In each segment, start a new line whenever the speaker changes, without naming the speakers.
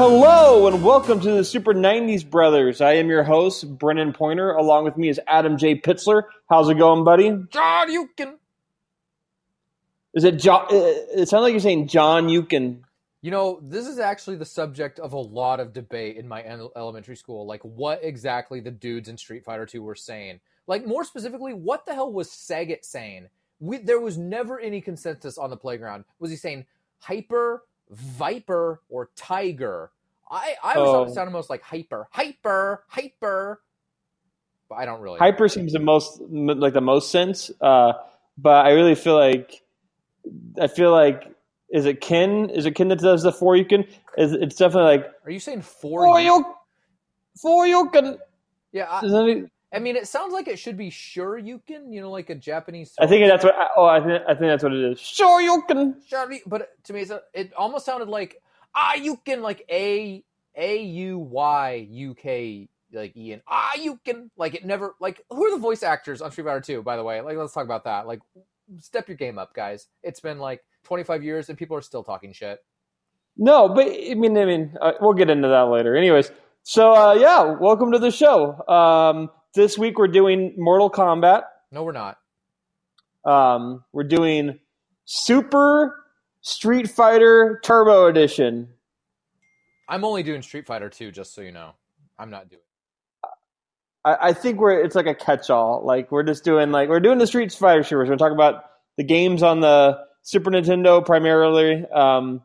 Hello and welcome to the Super 90s Brothers. I am your host, Brennan Pointer. Along with me is Adam J. Pitzler. How's it going, buddy?
John, can.
Is it John? Uh, it sounds like you're saying John Yukin.
You know, this is actually the subject of a lot of debate in my elementary school. Like, what exactly the dudes in Street Fighter 2 were saying. Like, more specifically, what the hell was Sagat saying? We, there was never any consensus on the playground. Was he saying hyper, viper, or tiger? I, I always thought
Oh.
it sounded most like hyper, hyper, hyper. But I don't really.
Hyper seems the most like the most sense, uh, but I really feel like I feel like is it Ken? Is it Ken that does the four Yukin? Is it's definitely like
Are you saying four?
four Yukin? Four Yukin.
Yeah, I,
Isn't
I mean, it sounds like it should be sure you can, you know, like a Japanese.
I think that's what. Oh, I think I think that's what it is. Sure you can.
Sure, but to me, it's a, it almost sounded like ah, you can like a a u y u k like Ian. and ah, you can like it never like who are the voice actors on Street Fighter Two? By the way, like let's talk about that. Like, step your game up, guys. It's been like 25 years and people are still talking shit.
No, but I mean, I mean, uh, we'll get into that later. Anyways, so uh, yeah, welcome to the show. Um, this week we're doing Mortal Kombat.
No, we're not.
Um, we're doing Super Street Fighter Turbo Edition.
I'm only doing Street Fighter Two, just so you know. I'm not doing.
I, I think we're it's like a catch-all. Like we're just doing like we're doing the Street Fighter series. We're talking about the games on the Super Nintendo primarily, um,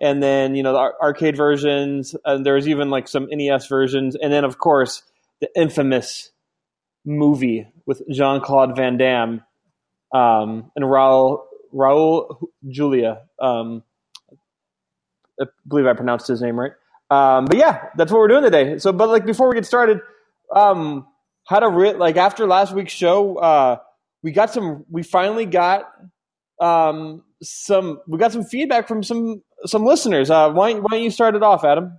and then you know the ar- arcade versions. And there's even like some NES versions, and then of course the infamous movie with Jean Claude Van Damme um, and Raul Raul Julia. Um, I believe I pronounced his name right. Um, but yeah, that's what we're doing today. So, but like before we get started, um, how to re- like after last week's show, uh, we got some. We finally got um, some. We got some feedback from some some listeners. Uh, why, why don't you start it off, Adam?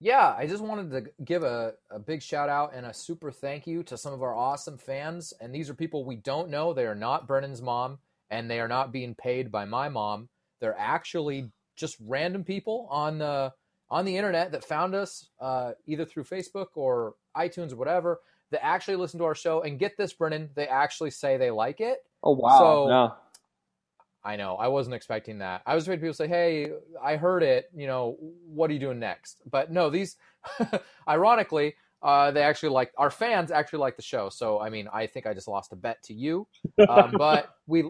Yeah, I just wanted to give a, a big shout out and a super thank you to some of our awesome fans. And these are people we don't know. They are not Brennan's mom, and they are not being paid by my mom. They're actually just random people on the on the internet that found us uh, either through Facebook or iTunes or whatever that actually listen to our show. And get this, Brennan, they actually say they like it.
Oh wow!
So-
no.
I know. I wasn't expecting that. I was expecting people to say, "Hey, I heard it. You know, what are you doing next?" But no, these, ironically, uh, they actually like our fans actually like the show. So I mean, I think I just lost a bet to you, um, but we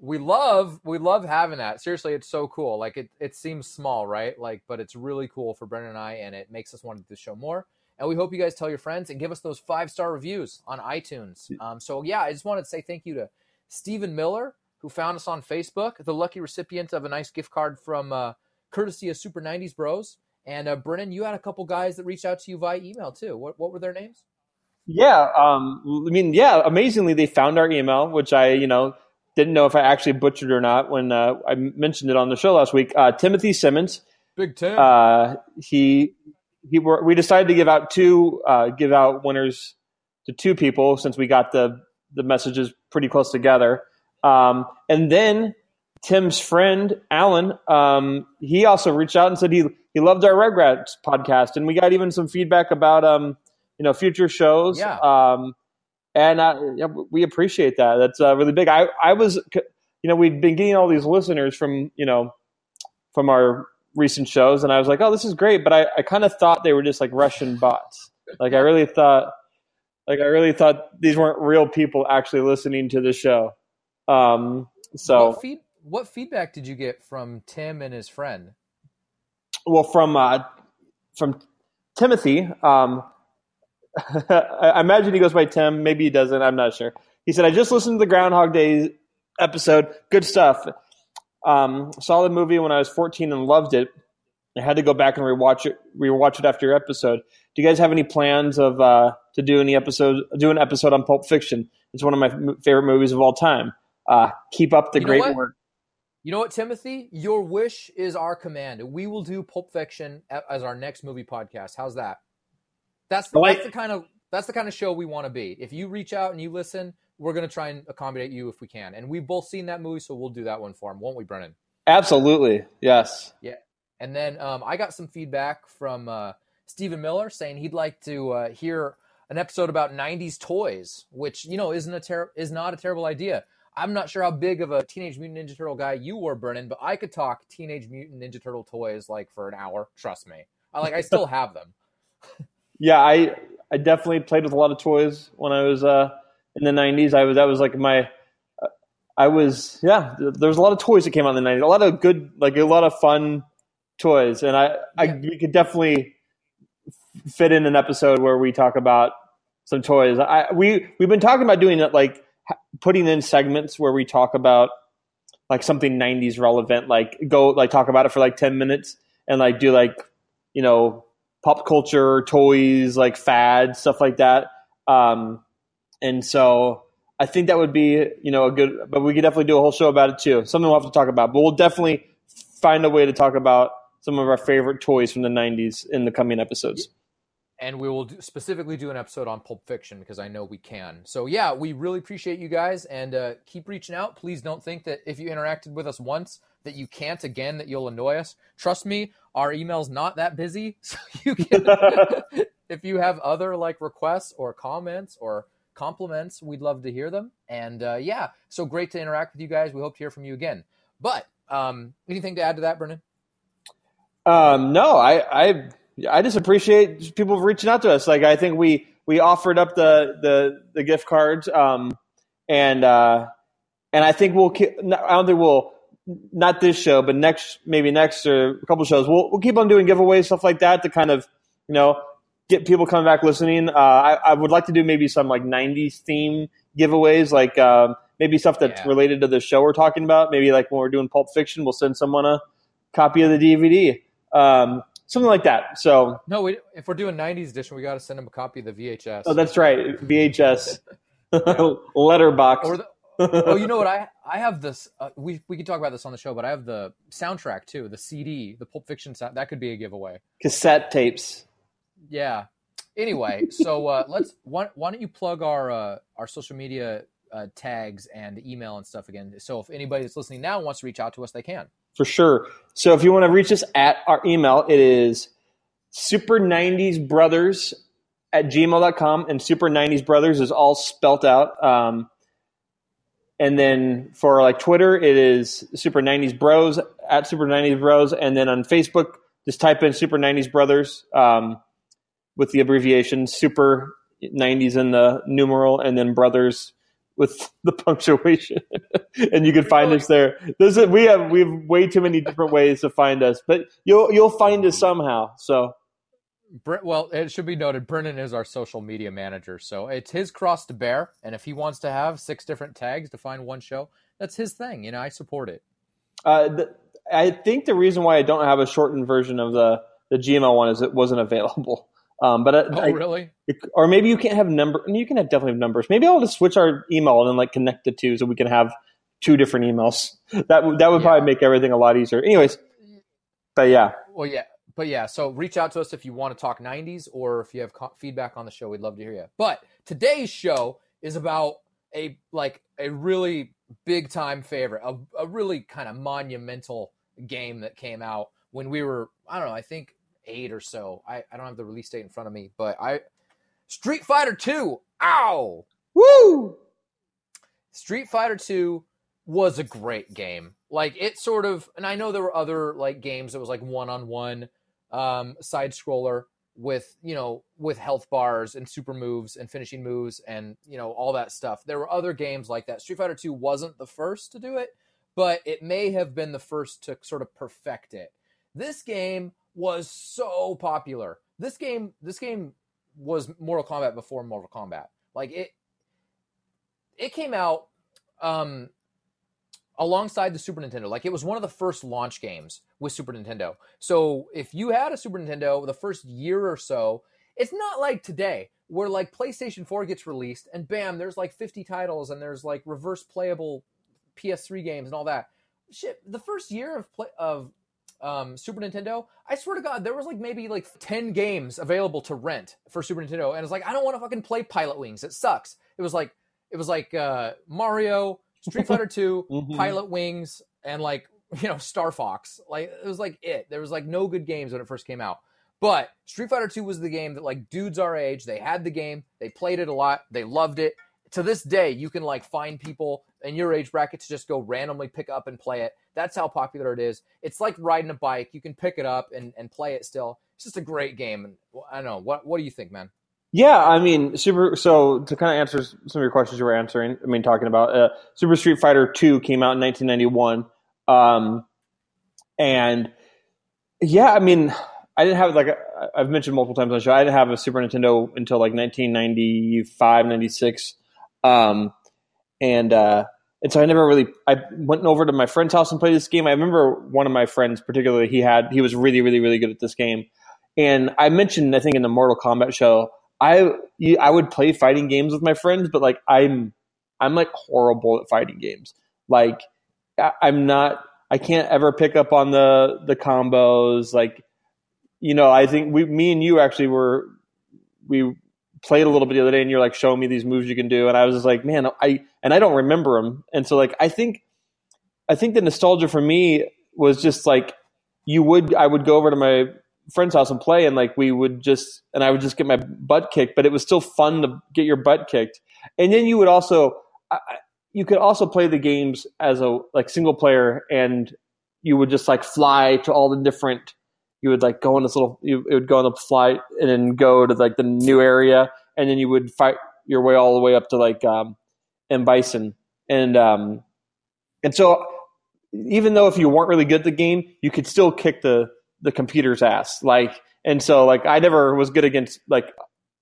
we love we love having that. Seriously, it's so cool. Like it it seems small, right? Like, but it's really cool for Brennan and I, and it makes us want to do the show more. And we hope you guys tell your friends and give us those five star reviews on iTunes. Um, so yeah, I just wanted to say thank you to Stephen Miller who found us on Facebook, the lucky recipient of a nice gift card from uh, courtesy of Super 90s Bros. And uh, Brennan, you had a couple guys that reached out to you via email too. What, what were their names?
Yeah, um, I mean, yeah. Amazingly, they found our email, which I, you know, didn't know if I actually butchered or not when uh, I mentioned it on the show last week. Uh, Timothy Simmons.
Big Tim.
Uh, he he. Were, we decided to give out two, uh, give out winners to two people since we got the the messages pretty close together. Um, and then Tim's friend Alan, um, he also reached out and said he he loved our Rugrats podcast, and we got even some feedback about um, you know future shows.
Yeah.
Um, and uh, yeah, we appreciate that. That's uh, really big. I I was you know we'd been getting all these listeners from you know from our recent shows, and I was like, oh, this is great, but I I kind of thought they were just like Russian bots. Like I really thought. Like I really thought these weren't real people actually listening to the show. Um, so
what, feed, what feedback did you get from Tim and his friend?
well from uh, from Timothy. Um, I imagine he goes by Tim. Maybe he doesn't. I'm not sure. He said, "I just listened to the Groundhog Day episode. Good stuff. Um, saw the movie when I was 14 and loved it. I had to go back and rewatch it. Rewatch it after your episode. Do you guys have any plans of uh, to do any episode? Do an episode on Pulp Fiction? It's one of my favorite movies of all time. Uh, keep up the
You
great work.
You know what, Timothy? Your wish is our command. We will do Pulp Fiction as our next movie podcast. How's that? That's the, like, that's the kind of that's the kind of show we want to be. If you reach out and you listen, we're going to try and accommodate you if we can. And we've both seen that movie, so we'll do that one for him, won't we, Brennan?
Absolutely. Yes.
Yeah. And then um, I got some feedback from uh, Stephen Miller saying he'd like to uh, hear an episode about 90s toys, which, you know, isn't a ter- is not a terrible idea. I'm not sure how big of a Teenage Mutant Ninja Turtle guy you were, Brennan, but I could talk Teenage Mutant Ninja Turtle toys like for an hour. Trust me. I like I still have them.
yeah, I I definitely played with a lot of toys when I was uh, in the '90s. I was that was like my uh, I was yeah. There was a lot of toys that came out in the '90s. A lot of good, like a lot of fun toys, and I, yeah. I we could definitely fit in an episode where we talk about some toys. I we we've been talking about doing it like putting in segments where we talk about like something 90s relevant like go like talk about it for like 10 minutes and like do like you know pop culture toys like fads stuff like that. Um and so i think that would be you know a good but we could definitely do a whole show about it too. Something we'll have to talk about but we'll definitely find a way to talk about some of our favorite toys from the 90s in the coming episodes
and we will do, specifically do an episode on Pulp Fiction because I know we can. So yeah, we really appreciate you guys and uh, keep reaching out. Please don't think that if you interacted with us once that you can't again that you'll annoy us. Trust me, our email's not that busy, so you can. if you have other like requests or comments or compliments, we'd love to hear them. And uh, yeah, so great to interact with you guys. We hope to hear from you again. But um, anything to add to that, Brennan?
Um, no, I, I I just appreciate people reaching out to us. Like I think we we offered up the the the gift cards, um, and uh, and I think we'll. I don't think we'll not this show, but next maybe next or a couple shows. We'll we'll keep on doing giveaways stuff like that to kind of you know get people coming back listening. Uh, I, I would like to do maybe some like '90s theme giveaways, like um, maybe stuff that's yeah. related to the show we're talking about. Maybe like when we're doing Pulp Fiction, we'll send someone a copy of the DVD. Um, something like that. So
no, we, if we're doing '90s edition, we got to send them a copy of the VHS.
Oh, that's right, VHS letterbox.
The, oh, you know what? I I have this. Uh, we we can talk about this on the show, but I have the soundtrack too, the CD, the Pulp Fiction sound. That could be a giveaway.
Cassette tapes.
Yeah. Anyway, so uh, let's. Why, why, don't you plug our uh, our social media uh, tags and email and stuff again? So if anybody that's listening now wants to reach out to us, they can
for sure. So if you want to reach us at our email, it is super 90s brothers at gmail.com and super 90s brothers is all spelt out. Um, and then for like Twitter, it is super 90s bros at super 90s bros. And then on Facebook, just type in super 90s brothers um, with the abbreviation super 90s in the numeral and then brothers with the punctuation, and you can find us there. There's a, we have we have way too many different ways to find us, but you'll you'll find us somehow. So,
well, it should be noted, Brennan is our social media manager, so it's his cross to bear. And if he wants to have six different tags to find one show, that's his thing. You know, I support it.
Uh, the, I think the reason why I don't have a shortened version of the the Gmail one is it wasn't available. Um, but I,
oh, I, really?
or maybe you can't have number. You can have definitely have numbers. Maybe I'll just switch our email and then like connect the two so we can have two different emails. That would that would yeah. probably make everything a lot easier. Anyways, but yeah.
Well, yeah, but yeah. So reach out to us if you want to talk '90s or if you have co- feedback on the show. We'd love to hear you. But today's show is about a like a really big time favorite, a, a really kind of monumental game that came out when we were I don't know. I think eight or so. I, I don't have the release date in front of me, but I Street Fighter 2. Ow!
Woo!
Street Fighter 2 was a great game. Like it sort of and I know there were other like games that was like one-on-one um side scroller with, you know, with health bars and super moves and finishing moves and, you know, all that stuff. There were other games like that. Street Fighter 2 wasn't the first to do it, but it may have been the first to sort of perfect it. This game was so popular. This game, this game was Mortal Kombat before Mortal Kombat. Like it, it came out um, alongside the Super Nintendo. Like it was one of the first launch games with Super Nintendo. So if you had a Super Nintendo the first year or so, it's not like today where like PlayStation 4 gets released and bam, there's like 50 titles and there's like reverse playable PS3 games and all that. shit, the first year of play of um, Super Nintendo, I swear to God, there was like maybe like ten games available to rent for Super Nintendo, and it's like I don't want to fucking play Pilotwings. It sucks. It was like it was like uh, Mario, Street Fighter 2
Mhm.
Pilotwings, and like you know Star Fox. Like it was like it. There was like no good games when it first came out. But Street Fighter 2 was the game that like dudes our age, they had the game, they played it a lot, they loved it. To this day, you can like find people in your age bracket to just go randomly pick up and play it. That's how popular it is. It's like riding a bike. You can pick it up and, and play it still. It's just a great game. And I don't know. What what do you think, man?
Yeah, I mean, Super. So to kind of answer some of your questions you were answering, I mean, talking about uh, Super Street Fighter Two came out in 1991, um, and yeah, I mean, I didn't have like I've mentioned multiple times on the show. I didn't have a Super Nintendo until like 1995, 96, um, and uh, and so I never really. I went over to my friend's house and played this game. I remember one of my friends, particularly, he had he was really, really, really good at this game. And I mentioned, I think, in the Mortal Kombat show, I I would play fighting games with my friends, but like I'm I'm like horrible at fighting games. Like I'm not. I can't ever pick up on the the combos. Like you know, I think we, me and you actually were we played a little bit the other day, and you're like showing me these moves you can do, and I was just like, man, I and I don't remember them, and so like I think I think the nostalgia for me was just like you would I would go over to my friend's house and play and like we would just and I would just get my butt kicked but it was still fun to get your butt kicked. And then you would also I, you could also play the games as a like single player and you would just like fly to all the different you would like go on this little you it would go on the flight and then go to like the new area and then you would fight your way all the way up to like um M. Bison. And um and so even though if you weren't really good at the game you could still kick the the computer's ass. Like and so like i never was good against like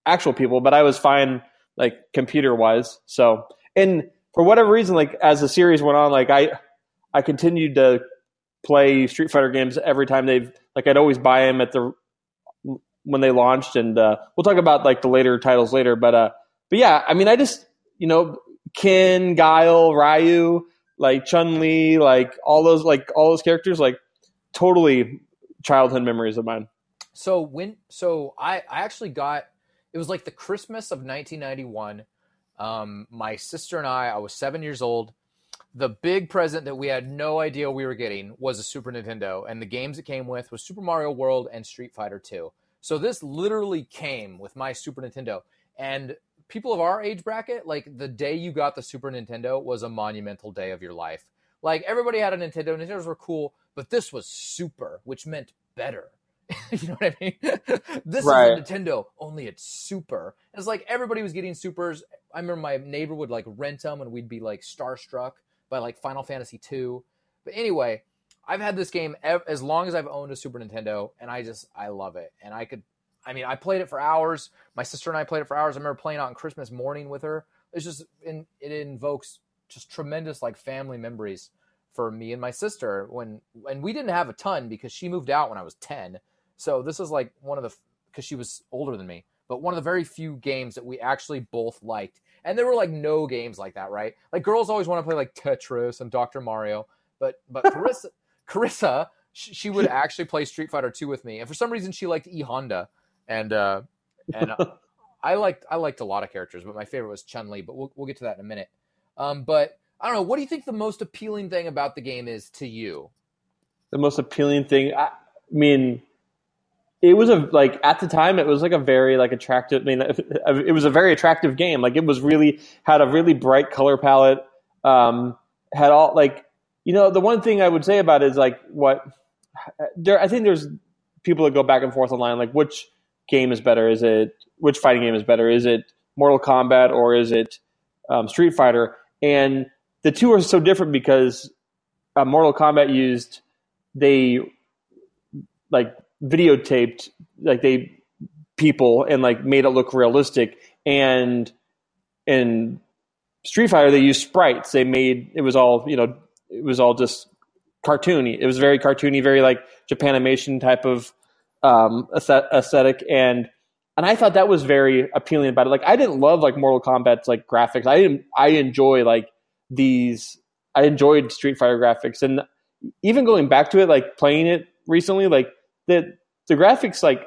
actual people but i was fine like computer wise so and for whatever reason like as the series went on like i i continued to play street fighter games every time they've like i'd always buy them at the when they launched and uh we'll talk about like the later titles later but uh but yeah i mean i just you know ken guile ryu like chun li like all those like all those characters like totally childhood memories of mine
So when so I I actually got it was like the Christmas of 1991. Um, my sister and I I was seven years old. The big present that we had no idea we were getting was a Super Nintendo, and the games it came with was Super Mario World and Street Fighter 2. So this literally came with my Super Nintendo, and people of our age bracket, like the day you got the Super Nintendo was a monumental day of your life. Like everybody had a Nintendo, Nintendos were cool, but this was super, which meant better. you know what I mean? this
Right.
is a Nintendo, only it's super. It's like everybody was getting supers. I remember my neighbor would like rent them, and we'd be like starstruck by like Final Fantasy II. But anyway, I've had this game ev- as long as I've owned a Super Nintendo, and I just I love it. And I could, I mean, I played it for hours. My sister and I played it for hours. I remember playing on Christmas morning with her. It's just in, it invokes just tremendous like family memories for me and my sister when and we didn't have a ton because she moved out when I was 10. So this is like one of the because she was older than me, but one of the very few games that we actually both liked. And there were like no games like that, right? Like girls always want to play like Tetris and Dr. Mario, but but Carissa Carissa she, she would actually play Street Fighter 2 with me. And for some reason she liked E Honda and uh and I liked I liked a lot of characters, but my favorite was Chun Li. But we'll we'll get to that in a minute. Um, but I don't know. What do you think the most appealing thing about the game is to you?
the most appealing thing. I, I mean, it was a like at the time it was like a very like attractive. I mean, it was a very attractive game. Like it was really had a really bright color palette. Um, had all like you know the one thing I would say about it is like what there. I think there's people that go back and forth online like which game is better? Is it which fighting game is better? Is it Mortal Kombat or is it um, Street Fighter? And the two are so different because uh, Mortal Kombat used they like videotaped like they people and like made it look realistic. And in Street Fighter they used sprites. They made it was all you know it was all just cartoony. It was very cartoony very like Japanimation type of um aesthetic. And and I thought that was very appealing about it. Like I didn't love like Mortal Kombat's like graphics. I didn't I enjoy like these I enjoyed Street Fighter graphics. And even going back to it, like playing it recently, like the the graphics, like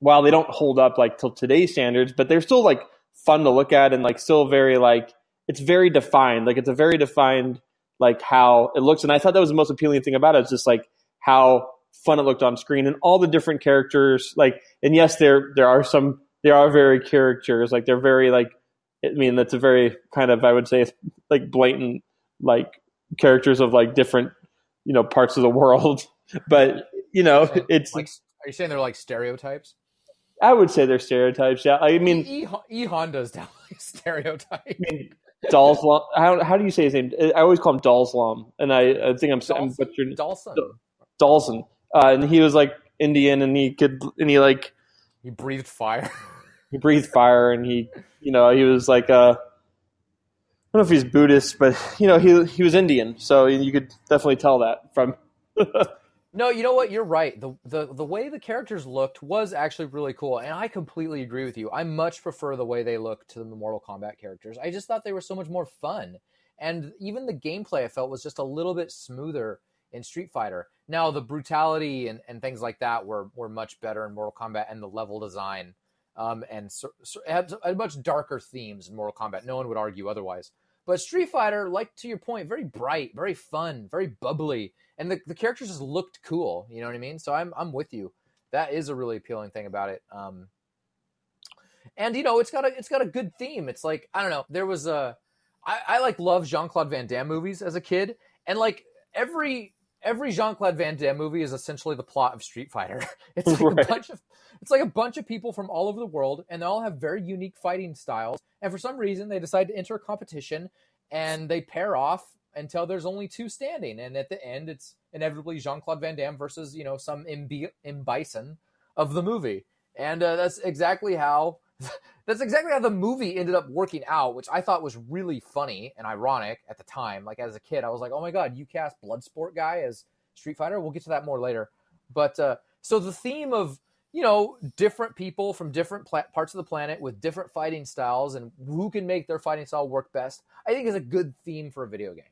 while they don't hold up like till today's standards, but they're still like fun to look at and like still very like it's very defined. Like it's a very defined like how it looks, and I thought that was the most appealing thing about it. It's just like how fun it looked on screen and all the different characters. Like, and yes, there there are some there are very characters like they're very like I mean that's a very kind of I would say like blatant like characters of like different you know parts of the world, but you know it's
like, are you saying they're like stereotypes?
I would say they're stereotypes. Yeah, I mean,
E, e Honda's definitely a stereotype.
I mean Dalslam. How, how do you say his name? I always call him Dalslam, and I, I think I'm, I'm butchering
Dawson.
Dawson, uh, and he was like Indian, and he could, and he like
he breathed fire.
he breathed fire, and he, you know, he was like uh, I don't know if he's Buddhist, but you know, he he was Indian, so you could definitely tell that from.
No, you know what? You're right. The, the the way the characters looked was actually really cool, and I completely agree with you. I much prefer the way they look to the Mortal Kombat characters. I just thought they were so much more fun, and even the gameplay I felt was just a little bit smoother in Street Fighter. Now the brutality and, and things like that were were much better in Mortal Kombat, and the level design, um, and had, had much darker themes in Mortal Kombat. No one would argue otherwise. But Street Fighter, like to your point, very bright, very fun, very bubbly, and the, the characters just looked cool. You know what I mean? So I'm I'm with you. That is a really appealing thing about it. Um, and you know, it's got a it's got a good theme. It's like I don't know. There was a I, I like love Jean Claude Van Damme movies as a kid, and like every every Jean Claude Van Damme movie is essentially the plot of Street Fighter. It's like right. a bunch of it's like a bunch of people from all over the world, and they all have very unique fighting styles. And for some reason, they decide to enter a competition, and they pair off until there's only two standing. And at the end, it's inevitably Jean Claude Van Damme versus you know some imbi- M. Bison of the movie. And uh, that's exactly how that's exactly how the movie ended up working out, which I thought was really funny and ironic at the time. Like as a kid, I was like, "Oh my god, you cast Bloodsport guy as Street Fighter." We'll get to that more later. But uh, so the theme of you know different people from different pla- parts of the planet with different fighting styles and who can make their fighting style work best, I think is a good theme for a video game.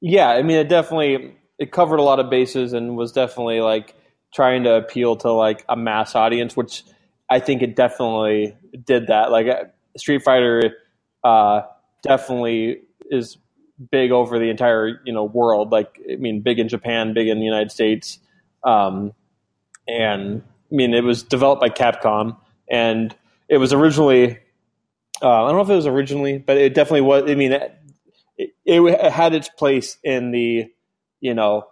Yeah, I mean, it definitely it covered a lot of bases and was definitely like trying to appeal to like a mass audience, which I think it definitely did that. Like Street Fighter uh, definitely is big over the entire you know world. Like I mean, big in Japan, big in the United States, um, and I mean it was developed by Capcom, and it was originally. Uh, I don't know if it was originally, but it definitely was. I mean, it, it, had its place in the, you know,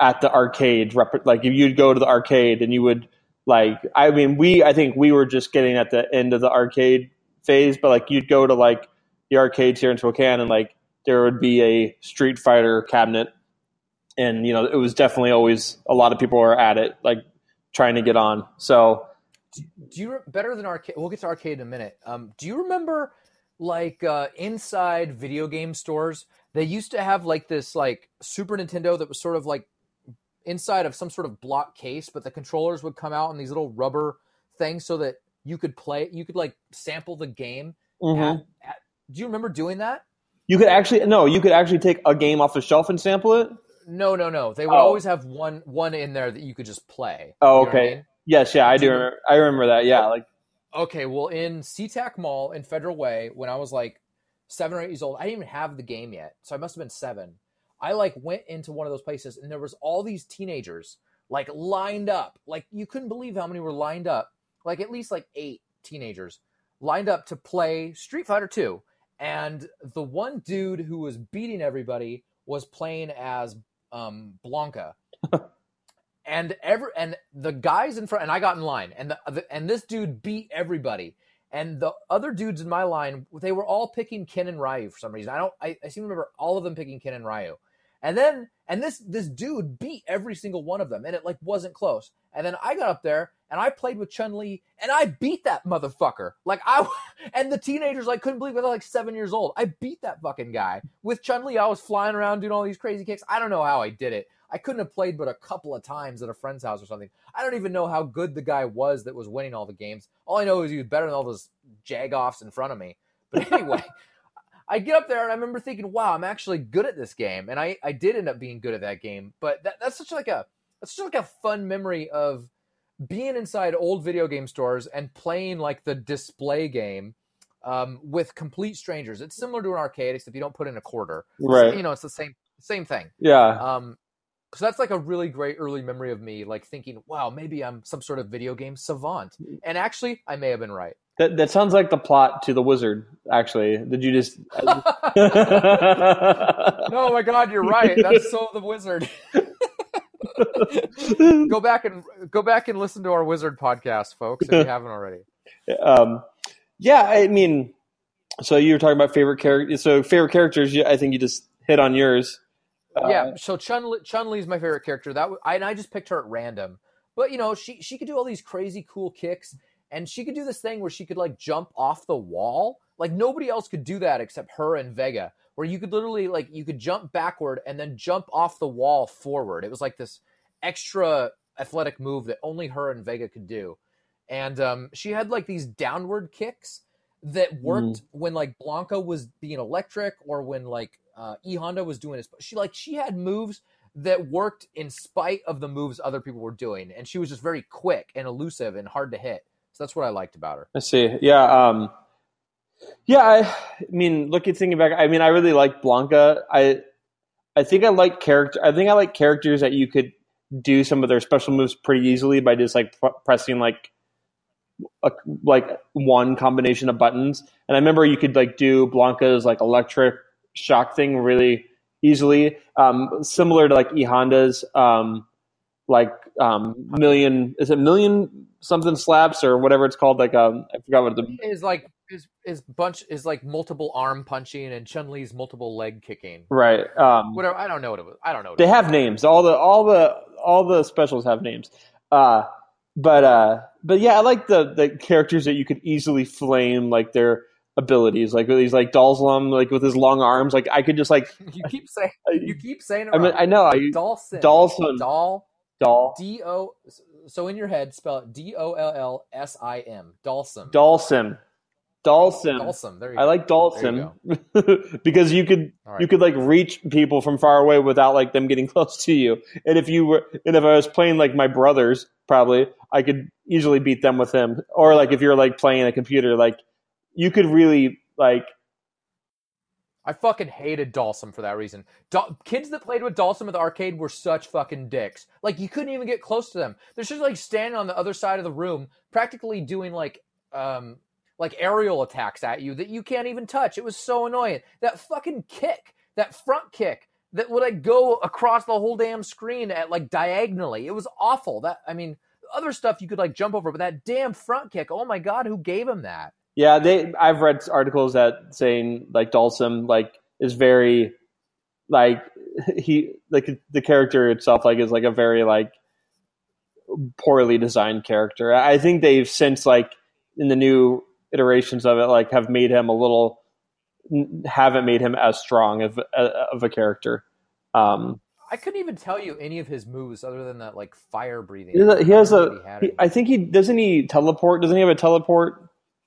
at the arcade. Like if you'd go to the arcade and you would like I mean we I think we were just getting at the end of the arcade phase, but like you'd go to like the arcades here in Spokane and like there would be a Street Fighter cabinet, and you know it was definitely always a lot of people were at it like trying to get on. So
do you better than arcade? We'll get to arcade in a minute. Um, do you remember like uh, inside video game stores? They used to have like this like Super Nintendo that was sort of like inside of some sort of block case, but the controllers would come out in these little rubber things so that you could play, you could like sample the game.
Mm-hmm.
At, at, do you remember doing that?
You could actually no, you could actually take a game off the shelf and sample it.
No, no, no. They would oh. always have one one in there that you could just play.
Oh, you okay. I mean? Yes, yeah, I do. Remember, I remember that. Yeah, like
okay. Well, in SeaTac Mall in Federal Way, when I was like seven or eight years old, I didn't even have the game yet, so I must have been seven. I like went into one of those places and there was all these teenagers like lined up. Like you couldn't believe how many were lined up. Like at least like eight teenagers lined up to play Street Fighter 2. And the one dude who was beating everybody was playing as um, Blanka. and every and the guys in front and I got in line and the, the, and this dude beat everybody. And the other dudes in my line, they were all picking Ken and Ryu for some reason. I don't I, I seem to remember all of them picking Ken and Ryu. And then and this this dude beat every single one of them, and it like wasn't close. And then I got up there and I played with Chun Li, and I beat that motherfucker. Like I and the teenagers like couldn't believe it. They're like seven years old. I beat that fucking guy with Chun Li. I was flying around doing all these crazy kicks. I don't know how I did it. I couldn't have played but a couple of times at a friend's house or something. I don't even know how good the guy was that was winning all the games. All I know is he was better than all those jagoffs in front of me. But anyway. I get up there and I remember thinking, wow, I'm actually good at this game, and I I did end up being good at that game. But that, that's such like a that's such like a fun memory of being inside old video game stores and playing like the display game um, with complete strangers. It's similar to an arcade, except you don't put in a quarter.
Right.
You know, it's the same same thing.
Yeah.
Um, so that's like a really great early memory of me, like thinking, wow, maybe I'm some sort of video game savant. And actually, I may have been right.
That that sounds like the plot to the wizard. Actually, did you just?
no, my God, you're right. That's so the wizard. go back and go back and listen to our wizard podcast, folks, if you haven't already.
um, yeah, I mean, so you were talking about favorite characters. So favorite characters, I think you just hit on yours. Uh,
yeah, so Chun Chun Li is my favorite character. That w- I, and I just picked her at random, but you know she she could do all these crazy cool kicks, and she could do this thing where she could like jump off the wall. Like nobody else could do that except her and Vega, where you could literally like you could jump backward and then jump off the wall forward. It was like this extra athletic move that only her and Vega could do, and um, she had like these downward kicks that worked when like Blanka was being electric or when like uh, E Honda was doing his. She like she had moves that worked in spite of the moves other people were doing, and she was just very quick and elusive and hard to hit. So that's what I liked about her.
I see. Yeah. Um, yeah. I, I mean, looking thinking back, I mean, I really like Blanka. I, I think I like character. I think I like characters that you could do some of their special moves pretty easily by just like pr- pressing like a, like one combination of buttons. And I remember you could like do Blanka's like electric shock thing really easily, um, similar to like E Honda's um, like um, million. Is it million something slaps or whatever it's called? Like um, I forgot what the
Is like is is bunch is like multiple arm punching and Chun Li's multiple leg kicking.
right. Um,
Whatever. I don't know what it was. I don't know. What
they have names. All the all the all the specials have names. Uh, but uh, but yeah, I like the the characters that you could easily flame like their abilities, like these like Dalslam, like with his long arms. Like I could just like
you keep saying you keep saying it
I mean. I know I
Dawson.
Dalsum
Doll.
Dal
D O. So in your head, spell it D O L L S I M. Dalsum.
Dalsim. Dalsim.
Dalsum. There you
I
go.
like Dalsim because you could
right.
you could like reach people from far away without like them getting close to you. And if you were and if I was playing like my brothers, probably I could easily beat them with him. Or like if you're like playing a computer, like you could really like
I fucking hated Dalsum for that reason. Kids that played with Dalsum at the arcade were such fucking dicks. Like you couldn't even get close to them. They're just like standing on the other side of the room, practically doing like um like aerial attacks at you that you can't even touch. It was so annoying. That fucking kick, that front kick that would like go across the whole damn screen at like diagonally. It was awful. That I mean, other stuff you could like jump over, but that damn front kick. Oh my god, who gave him that?
Yeah, they I've read articles that saying like Dhalsim like is very like he like the character itself like is like a very like poorly designed character. I think they've since like in the new iterations of it like have made him a little haven't made him as strong of of a character. Um,
I couldn't even tell you any of his moves other than that like fire breathing.
he has a, he has
I
a
don't know what he had
he-
in-
I think he doesn't he teleport. Doesn't he have a teleport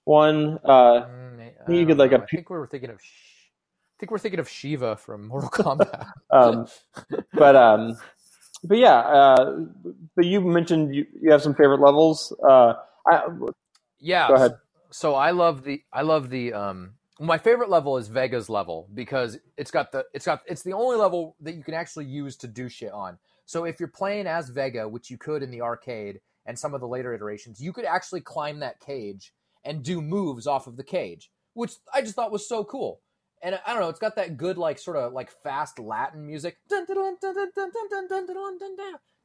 one? Uh,
Mm, I
you like,
know.
a
I think we were thinking of. I think we're thinking of Sheeva from Mortal Kombat.
um, but um, but yeah. Uh, but you mentioned you, you have some favorite levels. Uh, I,
yeah.
Go ahead.
So I love the I love the um my favorite level is Vega's level because it's got the it's got it's the only level that you can actually use to do shit on. So if you're playing as Vega, which you could in the arcade and some of the later iterations, you could actually climb that cage and do moves off of the cage, which I just thought was so cool. And I don't know, it's got that good like sort of like fast Latin music.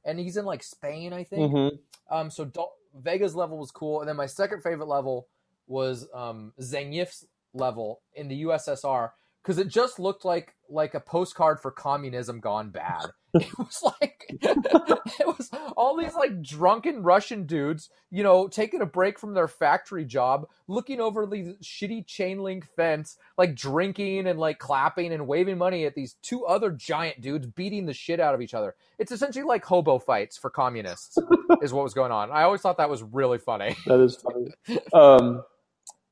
And he's in like Spain, I think.
Mm-hmm.
Um, so Vega's level was cool, and then my second favorite level was um, Zangief's level in the USSR because it just looked like like a postcard for communism gone bad. It was like it was all these like drunken Russian dudes, you know, taking a break from their factory job, looking over the shitty chain link fence, like drinking and like clapping and waving money at these two other giant dudes beating the shit out of each other. It's essentially like hobo fights for communists, is what was going on. I always thought that was really funny.
That is funny. um,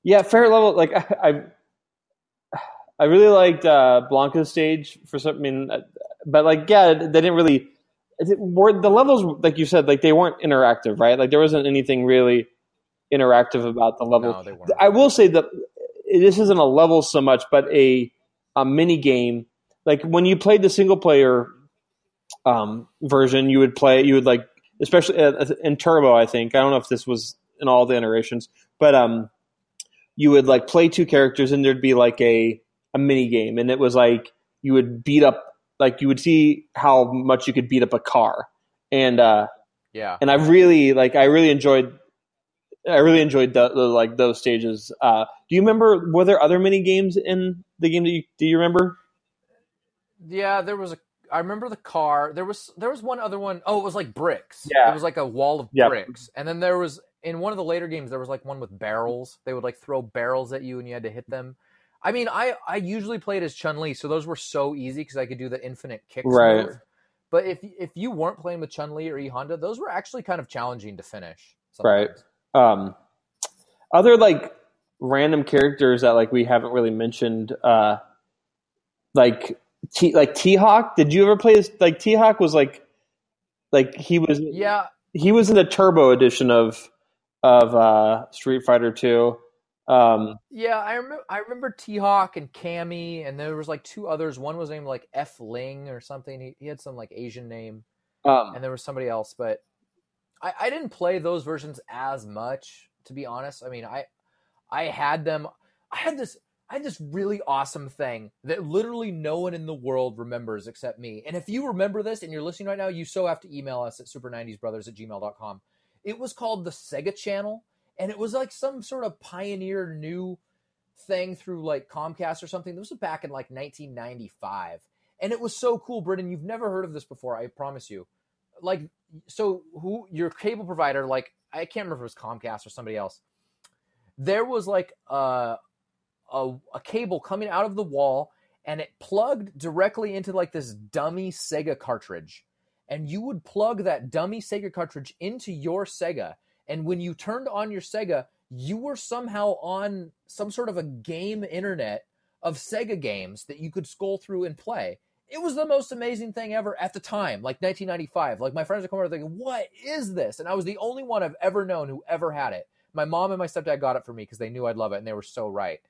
yeah, fair level. Like I, I, I really liked uh, Blanka's stage for some. I mean, uh, but like, yeah, they didn't really. it- Were the levels like you said? Like they weren't interactive, right? Like there wasn't anything really interactive about the level.
No, they weren't.
I will say that this isn't a level so much, but a a mini game. Like when you played the single player um, version, you would play. You would like, especially uh, in Turbo. I think I don't know if this was in all the iterations, but um, you would like play two characters, and there'd be like a a mini game, and it was like you would beat up. Like you would see how much you could beat up a car, and uh,
Yeah.
and I really like I really enjoyed I really enjoyed the, the like those stages. Uh, do you remember were there other mini games in the game that you do you remember?
Yeah, there was a. I remember the car. There was there was one other one. Oh, it was like bricks.
Yeah.
it was like a wall of
Yep.
bricks. And then there was in one of the later games there was like one with barrels. They would like throw barrels at you and you had to hit them. I mean, I I usually played as Chun Li, so those were so easy because I could do the infinite kick
Right.
move. But if if you weren't playing with Chun Li or E Honda, those were actually kind of challenging to finish.
Right. Um, other like random characters that like we haven't really mentioned, uh, like T like T Hawk. Did you ever play as like T Hawk was like like he was
Yeah,
he was in the Turbo edition of of uh, Street Fighter Two. Um,
Yeah, I remember. I remember T Hawk and Cammy, and there was like two others. One was named like F Ling or something. He, he had some like Asian name,
um,
and there was somebody else. But I, I didn't play those versions as much, to be honest. I mean, I I had them. I had this. I had this really awesome thing that literally no one in the world remembers except me. And if you remember this and you're listening right now, you so have to email us at super90sbrothers at gmail.com. It was called the Sega Channel, and it was like some sort of pioneer new thing through like Comcast or something. This was back in like 1995. And it was so cool, Brennan. You've never heard of this before, I promise you. Like, so who your cable provider, like, I can't remember if it was Comcast or somebody else. There was like a, a, a cable coming out of the wall and it plugged directly into like this dummy Sega cartridge. And you would plug that dummy Sega cartridge into your Sega. And when you turned on your Sega, you were somehow on some sort of a game internet of Sega games that you could scroll through and play. It was the most amazing thing ever at the time, like 1995. Like my friends would come over thinking, "What is this?" And I was the only one I've ever known who ever had it. My mom and my stepdad got it for me because they knew I'd love it, and they were so right.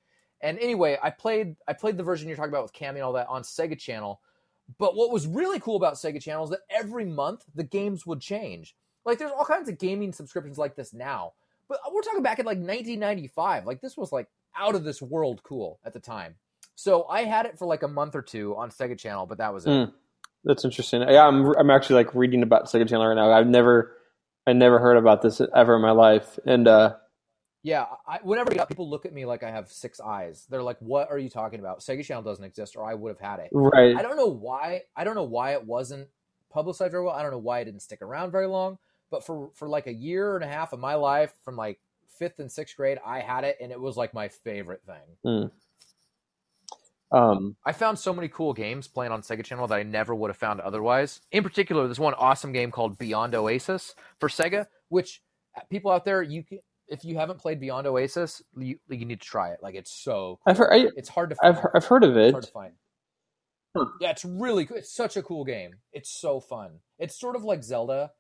And anyway, I played I played the version you're talking about with Cammy and all that on Sega Channel. But what was really cool about Sega Channel is that every month the games would change. Like there's all kinds of gaming subscriptions like this now. But we're talking back in like 1995. Like this was like out of this world cool at the time. So I had it for like a month or two on Sega Channel, but that was it.
Mm. That's interesting. Yeah, I'm I'm actually like reading about Sega Channel right now. I've never I never heard about this ever in my life, and uh,
Yeah, I, whenever people look at me like I have six eyes. They're like, "What are you talking about? Sega Channel doesn't exist, or I would have had it."
right,
I don't know why. I don't know why it wasn't publicized very well. I don't know why it didn't stick around very long. But for for like a year and a half of my life, from like fifth and sixth grade, I had it, and it was like my favorite thing.
um,
I found so many cool games playing on Sega Channel that I never would have found otherwise. In particular, there's one awesome game called Beyond Oasis for Sega, which uh, people out there, you can, if you haven't played Beyond Oasis, you, you need to try it. Like it's so,
I've heard I,
it's hard to find.
I've heard, I've heard of
It's
it.
hard to find. Yeah, it's really cool. It's such a cool game. It's so fun. It's sort of like Zelda,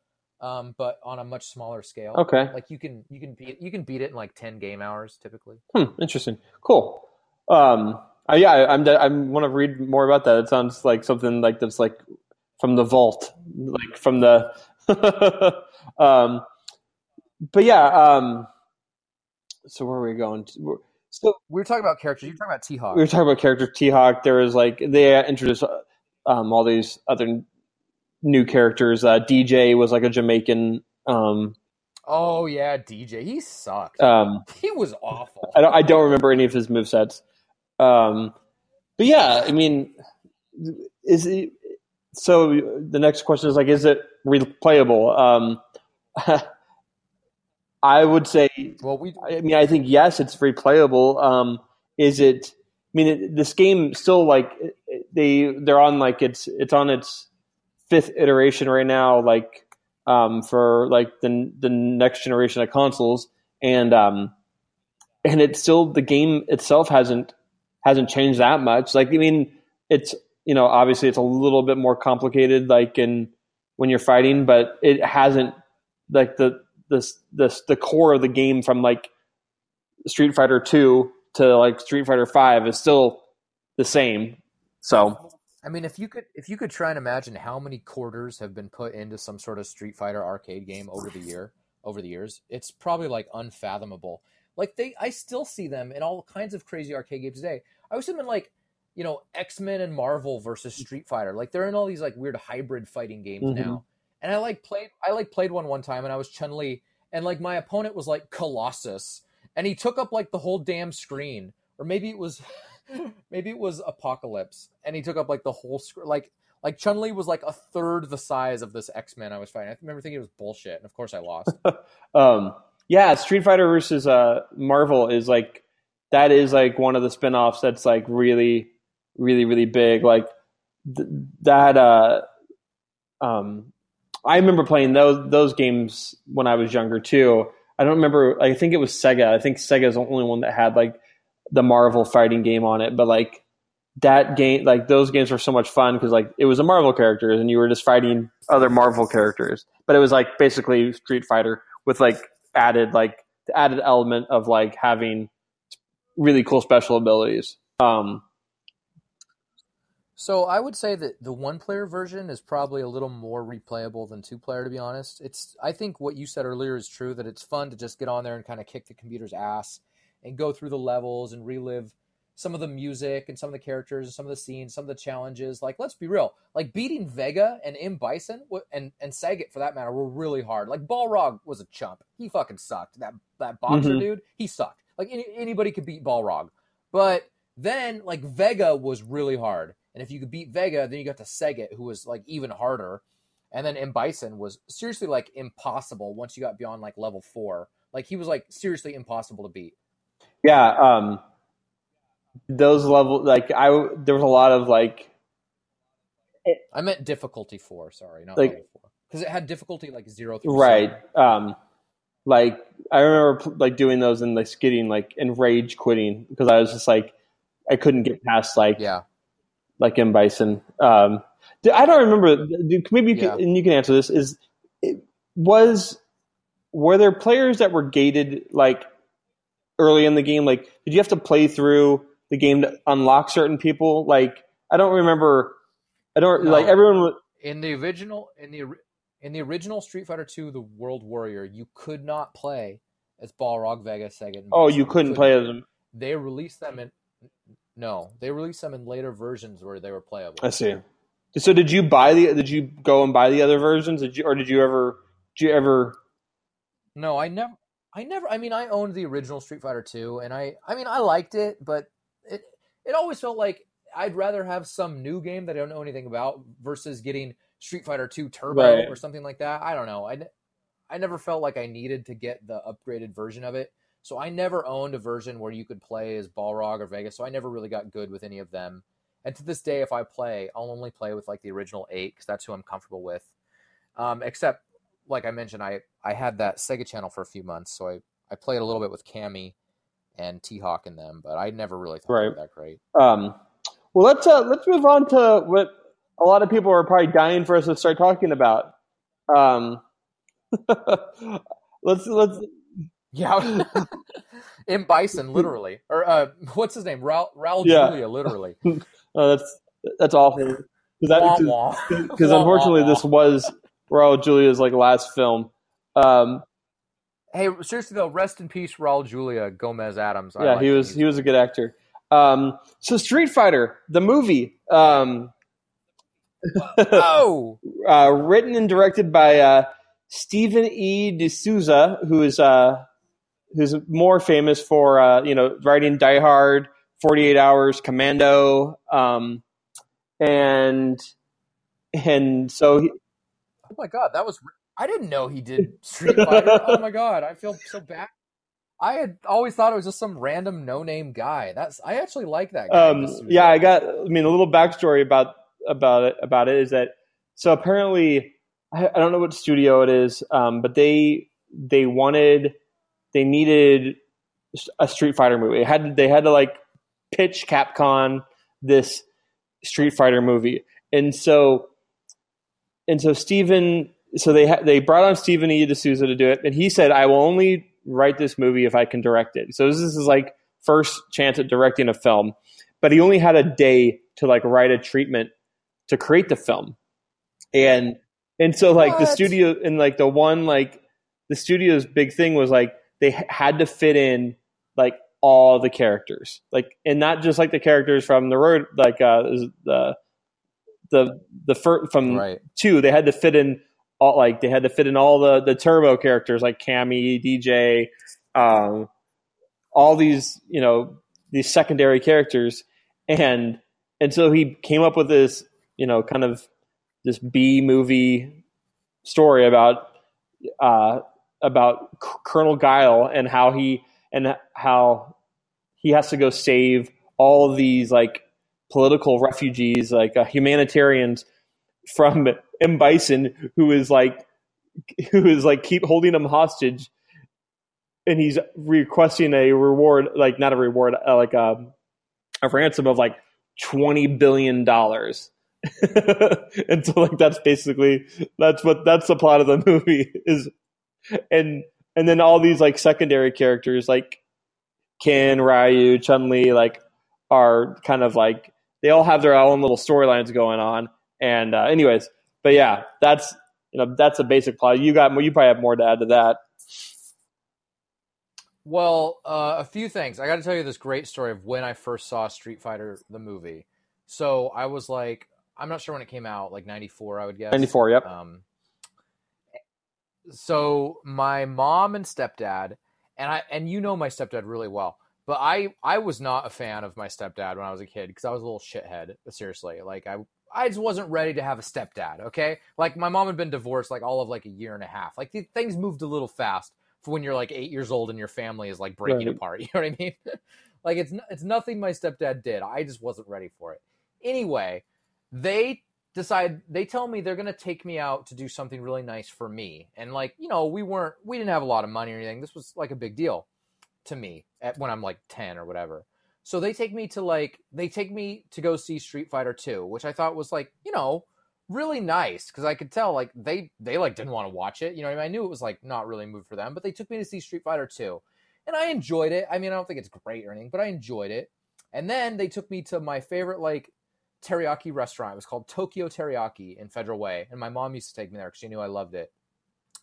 um, but on a much smaller scale.
Okay,
Like you can you can beat you can beat it in like ten game hours typically.
hmm, interesting, cool. Um, uh, yeah, I, I'm I want to read more about that. It sounds like something like that's like from the vault, like from the. um, but yeah, um, so where are we going? To? So
We were talking about characters. You were talking about T Hawk.
we were talking about character T Hawk. There was like they introduced um, all these other new characters. Uh, Dee Jay was like a Jamaican. Um,
Oh yeah, Dee Jay. He sucked.
um,
he was awful.
I don't I don't remember any of his movesets. Um, but yeah, I mean, is it, so? The next question is like, is it replayable? Um, I would say
Well, we
I mean, I think yes, it's replayable. Um, is it? I mean, it, this game still like they they're on like it's it's on its fifth iteration right now, like um, for like the the next generation of consoles, and um, and it's still the game itself hasn't hasn't changed that much. Like I mean, it's you know obviously it's a little bit more complicated like in when you're fighting, but it hasn't like the the the the core of the game from like Street Fighter two to like Street Fighter five is still the same. So
I mean, if you could, if you could try and imagine how many quarters have been put into some sort of Street Fighter arcade game over the year, over the years, it's probably like unfathomable. Like they, I still see them in all kinds of crazy arcade games today. I was in like, you know, X Men and Marvel versus Street Fighter. Like they're in all these like weird hybrid fighting games
Mhm.
now. And I like played, I like played one one time, and I was Chun Li, and like my opponent was like Colossus, and he took up like the whole damn screen, or maybe it was, maybe it was Apocalypse, and he took up like the whole screen, like. Like Chun Li was like a third the size of this X Men I was fighting. I remember thinking it was bullshit, and of course I lost.
um, yeah, Street Fighter versus uh, Marvel is like that is like one of the spin-offs that's like really, really, really big. Like th- that. Uh, um, I remember playing those those games when I was younger too. I don't remember. I think it was Sega. I think Sega is the only one that had like the Marvel fighting game on it. But like that game, like those games were so much fun because like it was a Marvel characters and you were just fighting other Marvel characters. But it was like basically Street Fighter with like added like the added element of like having really cool special abilities. Um,
So I would say that the one player version is probably a little more replayable than two player to be honest. It's I think what you said earlier is true that it's fun to just get on there and kind of kick the computer's ass and go through the levels and relive some of the music and some of the characters and some of the scenes, some of the challenges. Like let's be real, like beating Vega and M Bison and and Sagat for that matter were really hard. Like Balrog was a chump. He fucking sucked. That that boxer
Mhm.
dude, he sucked. Like any, anybody could beat Balrog. But then like Vega was really hard. And if you could beat Vega, then you got to Sagat, who was like even harder. And then M Bison was seriously like impossible once you got beyond like level four. Like he was like seriously impossible to beat.
Yeah, um, those level like I there was a lot of like
I meant difficulty four, sorry, not
Like-
level four. Because it had difficulty like zero through
right
seven.
um like i remember like doing those and like getting like enrage quitting because i was just like i couldn't get past like
Yeah.
like m bison um d- i don't remember maybe you can
Yeah.
and you can answer this is it was were there players that were gated like early in the game like did you have to play through the game to unlock certain people like i don't remember i don't
No.
like everyone was
In the original in the in the original Street Fighter II, the World Warrior, you could not play as Balrog, Vega, Sagat. And
oh you couldn't play as them
They released them in no, they released them in later versions where they were playable.
I see. So did you buy the? Did you go and buy the other versions? Did you or did you ever? Did you ever?
No, I never. I never. I mean, I owned the original Street Fighter 2, and I. I mean, I liked it, but it. It always felt like I'd rather have some new game that I don't know anything about versus getting Street Fighter 2 Turbo
Right.
or something like that. I don't know. I. I never felt like I needed to get the upgraded version of it, so I never owned a version where you could play as Balrog or Vegas. So I never really got good with any of them. And to this day, if I play, I'll only play with like the original eight because that's who I'm comfortable with. Um, except, like I mentioned, I I had that Sega channel for a few months, so I I played a little bit with Cammy and T Hawk in them, but I never really thought
Right.
that great.
Um, well, let's uh, let's move on to what a lot of people are probably dying for us to start talking about. Um, let's let's
Yeah, M Bison literally, or uh, what's his name? Raul, Raul
Yeah.
Julia literally.
uh, that's that's awful because
wah.
because
Wah,
unfortunately
wah.
this was Raul Julia's like last film. Um,
Hey, seriously though, rest in peace, Raul Julia Gomez Addams. I
yeah, he was he was a good actor. Um, so Street Fighter, the movie, um,
Oh,
uh, written and directed by uh, Stephen E. D'Souza, who is uh, who's more famous for uh, you know writing Die Hard, Forty Eight Hours, Commando, um, and and so he,
oh my God, that was. I didn't know he did Street Fighter. oh my God, I feel so bad. I had always thought it was just some random no-name guy. That's I actually like that guy.
um, yeah, I got. I mean, a little backstory about about it about it is that so apparently I, I don't know what studio it is, um, but they they wanted they needed a Street Fighter movie. It had they had to like pitch Capcom this Street Fighter movie, and so and so Steven, so they ha- they brought on Steven E. de Souza to do it, and he said, "I will only write this movie if I can direct it." So this is like first chance at directing a film, but he only had a day to like write a treatment to create the film, and and so like the studio and like the one like the studio's big thing was like they h- had to fit in like all the characters like and not just like the characters from the road like uh the the the fir- from
Right.
two they had to fit in all like they had to fit in all the the turbo characters like Cammy, Dee Jay, um, all these you know these secondary characters, and and so he came up with this you know kind of this B movie story about uh, about C- Colonel Guile and how he and how he has to go save all these like political refugees, like uh, humanitarians from M Bison, who is like who is like keep holding him hostage, and he's requesting a reward, like not a reward, uh, like a a ransom of like twenty billion dollars. and so like that's basically that's what that's the plot of the movie is and and then all these like secondary characters like Ken, Ryu, Chun Li, like are kind of like they all have their own little storylines going on. And uh, anyways, but yeah, that's you know that's a basic plot. You got you probably have more to add to that.
Well, uh, a few things. I got to tell you this great story of when I first saw Street Fighter the movie. So I was like, I'm not sure when it came out, like '94, I would guess.
Ninety four, yep.
Um, so my mom and stepdad, and I and you know my stepdad really well, but I I was not a fan of my stepdad when I was a kid because I was a little shithead. Seriously, like I I just wasn't ready to have a stepdad. Okay, like my mom had been divorced like all of like a year and a half. Like the, things moved a little fast for when you're like eight years old and your family is like breaking
Right.
apart. You know what I mean? like it's it's nothing my stepdad did. I just wasn't ready for it. Anyway, they decide they tell me they're going to take me out to do something really nice for me and like you know we weren't we didn't have a lot of money or anything this was like a big deal to me at, when i'm like 10 or whatever so they take me to like they take me to go see street fighter 2 which i thought was like you know really nice because i could tell like they they like didn't want to watch it you know I, mean? I knew it was like not really a move for them but they took me to see street fighter 2 and i enjoyed it i mean i don't think it's great or anything but i enjoyed it and then they took me to my favorite like teriyaki restaurant. It was called Tokyo Teriyaki in Federal Way, and my mom used to take me there because she knew I loved it.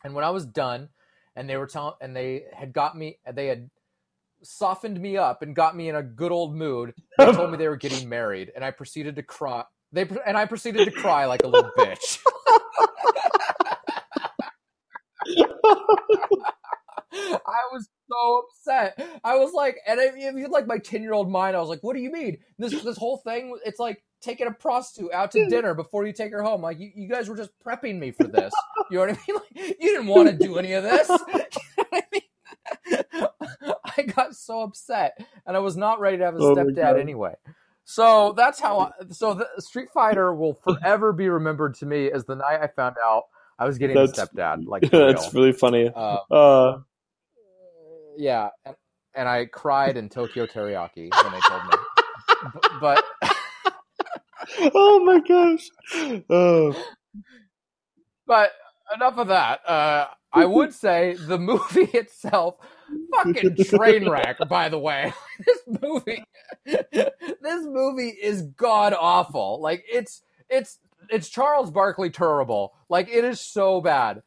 And when I was done, and they were telling, and they had got me, they had softened me up and got me in a good old mood. They told me they were getting married, and I proceeded to cry. They and I proceeded to cry like a little bitch. I was so upset. I was like, and if you like my ten year old mind, I was like, "What do you mean? This this whole thing? It's like taking a prostitute out to dinner before you take her home. Like you, you guys were just prepping me for this. You know what I mean? Like you didn't want to do any of this. You know I mean? I got so upset, and I was not ready to have a
Oh
stepdad anyway. So that's how. I, so the Street Fighter will forever be remembered to me as the night I found out I was getting
That's-
a stepdad. Like
that's
real.
really funny.
Uh,
Uh,
yeah, and, and I cried in Tokyo Teriyaki when they told me. B- but
oh my gosh. Oh.
but enough of that. Uh, I would say the movie itself, fucking train wreck. By the way, this movie, this movie is god awful. Like it's it's it's Charles Barkley terrible. Like it is so bad.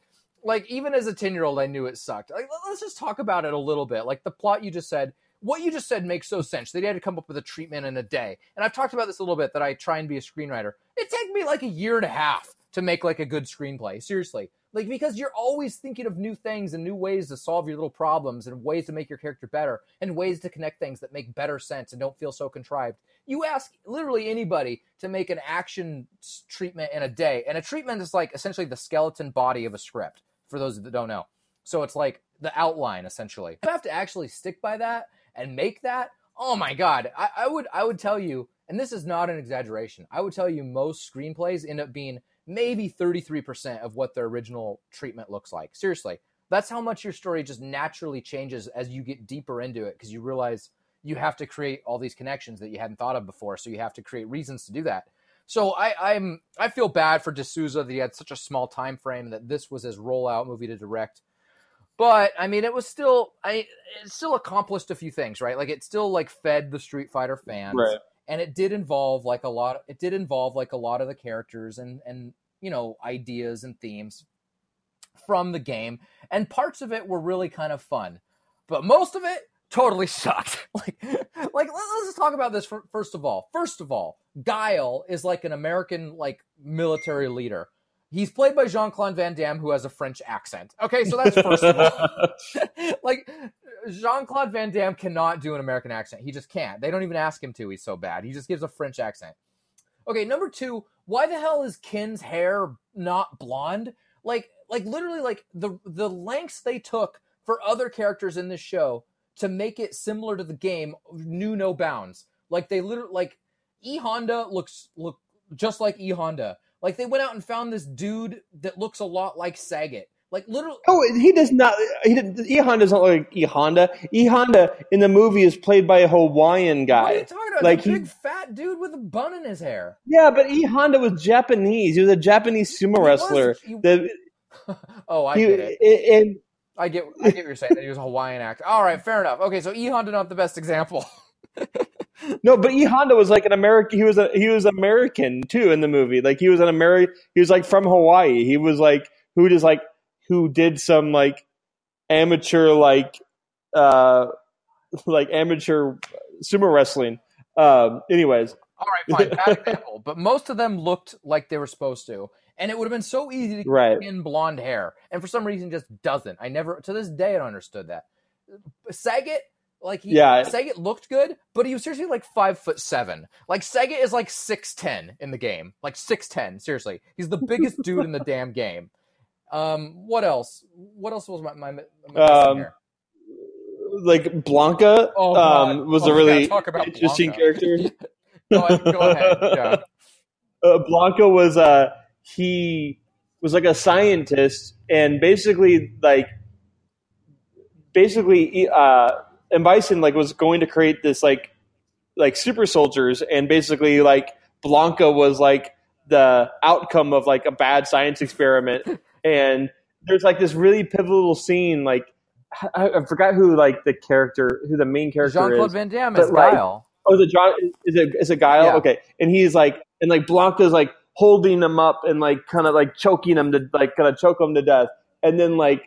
Like even as a ten year old, I knew it sucked. Like let- let's just talk about it a little bit. Like the plot you just said. What you just said makes so sense. They had to come up with a treatment in a day. And I've talked about this a little bit that I try and be a screenwriter. It took me like a year and a half to make like a good screenplay. Seriously. Like because you're always thinking of new things and new ways to solve your little problems and ways to make your character better and ways to connect things that make better sense and don't feel so contrived. You ask literally anybody to make an action treatment in a day, and a treatment is like essentially the skeleton body of a script. For those that don't know, so it's like the outline essentially. You have to actually stick by that and make that. Oh my god, I, I would I would tell you, and this is not an exaggeration. I would tell you most screenplays end up being maybe 33% of what their original treatment looks like. Seriously. That's how much your story just naturally changes as you get deeper into it because you realize you have to create all these connections that you hadn't thought of before. So you have to create reasons to do that. So I, I'm I feel bad for de Souza that he had such a small time frame that this was his rollout movie to direct. But I mean, it was still I it still accomplished a few things, right? Like it still like fed the Street Fighter fans,
Right.
And it did involve like a lot. It did involve like a lot of the characters and and you know ideas and themes from the game, and parts of it were really kind of fun, but most of it totally sucked. like like let- let's just talk about this for, first of all. First of all, Guile is like an American like military leader. He's played by Jean Claude Van Damme, who has a French accent. Okay, so that's first of all. like Jean Claude Van Damme cannot do an American accent. He just can't. They don't even ask him to. He's so bad. He just gives a French accent. Okay, number two, why the hell is Ken's hair not blonde? Like, like literally, like the the lengths they took for other characters in this show to make it similar to the game knew no bounds. Like they literally, like E Honda looks look just like E Honda. Like they went out and found this dude that looks a lot like Sagat. Like literally,
Oh, he does not. He didn't. E Honda doesn't look like E Honda. E Honda in the movie is played by a Hawaiian
what are you
guy.
talking about?
Like
a
he-
big fat dude with a bun in his hair.
Yeah, but E Honda was Japanese. He was a Japanese sumo
He
wrestler.
was- he-
The,
oh, I
he,
get it.
and
I get, I get what you're saying. That he was a Hawaiian actor. All right, fair enough. Okay, so E Honda not the best example.
no, but E Honda was like an American. He was a he was American too in the movie. Like he was an American. He was like from Hawaii. He was like who just like who did some like amateur like uh like amateur sumo wrestling. Um. Anyways,
All right, fine, bad example. But most of them looked like they were supposed to, and it would have been so easy to
right.
in blonde hair, and for some reason just doesn't. I never to this day I don't understood that. Sagat, like he,
Yeah.
Sagat looked good, but he was seriously like five foot seven. Like Sagat is like six ten in the game, like six ten. Seriously, he's the biggest dude in the damn game. Um, what else? What else was my my, my
Um? Like Blanka
Oh,
um, was
Oh,
a really interesting
Blanka.
character.
Go ahead. Yeah.
uh, Blanka was uh he was like a scientist and basically like basically uh and Bison like was going to create this like like super soldiers and basically like Blanka was like the outcome of like a bad science experiment and there's like this really pivotal scene like I, I forgot who like the character who the main character is.
Jean Claude Van Damme is
like,
Guile.
Oh, is it John? Is it is it Guile?
Yeah.
Okay, and he's like, and like Blanka's like holding him up and like kind of like choking him to like kind of choke him to death, and then like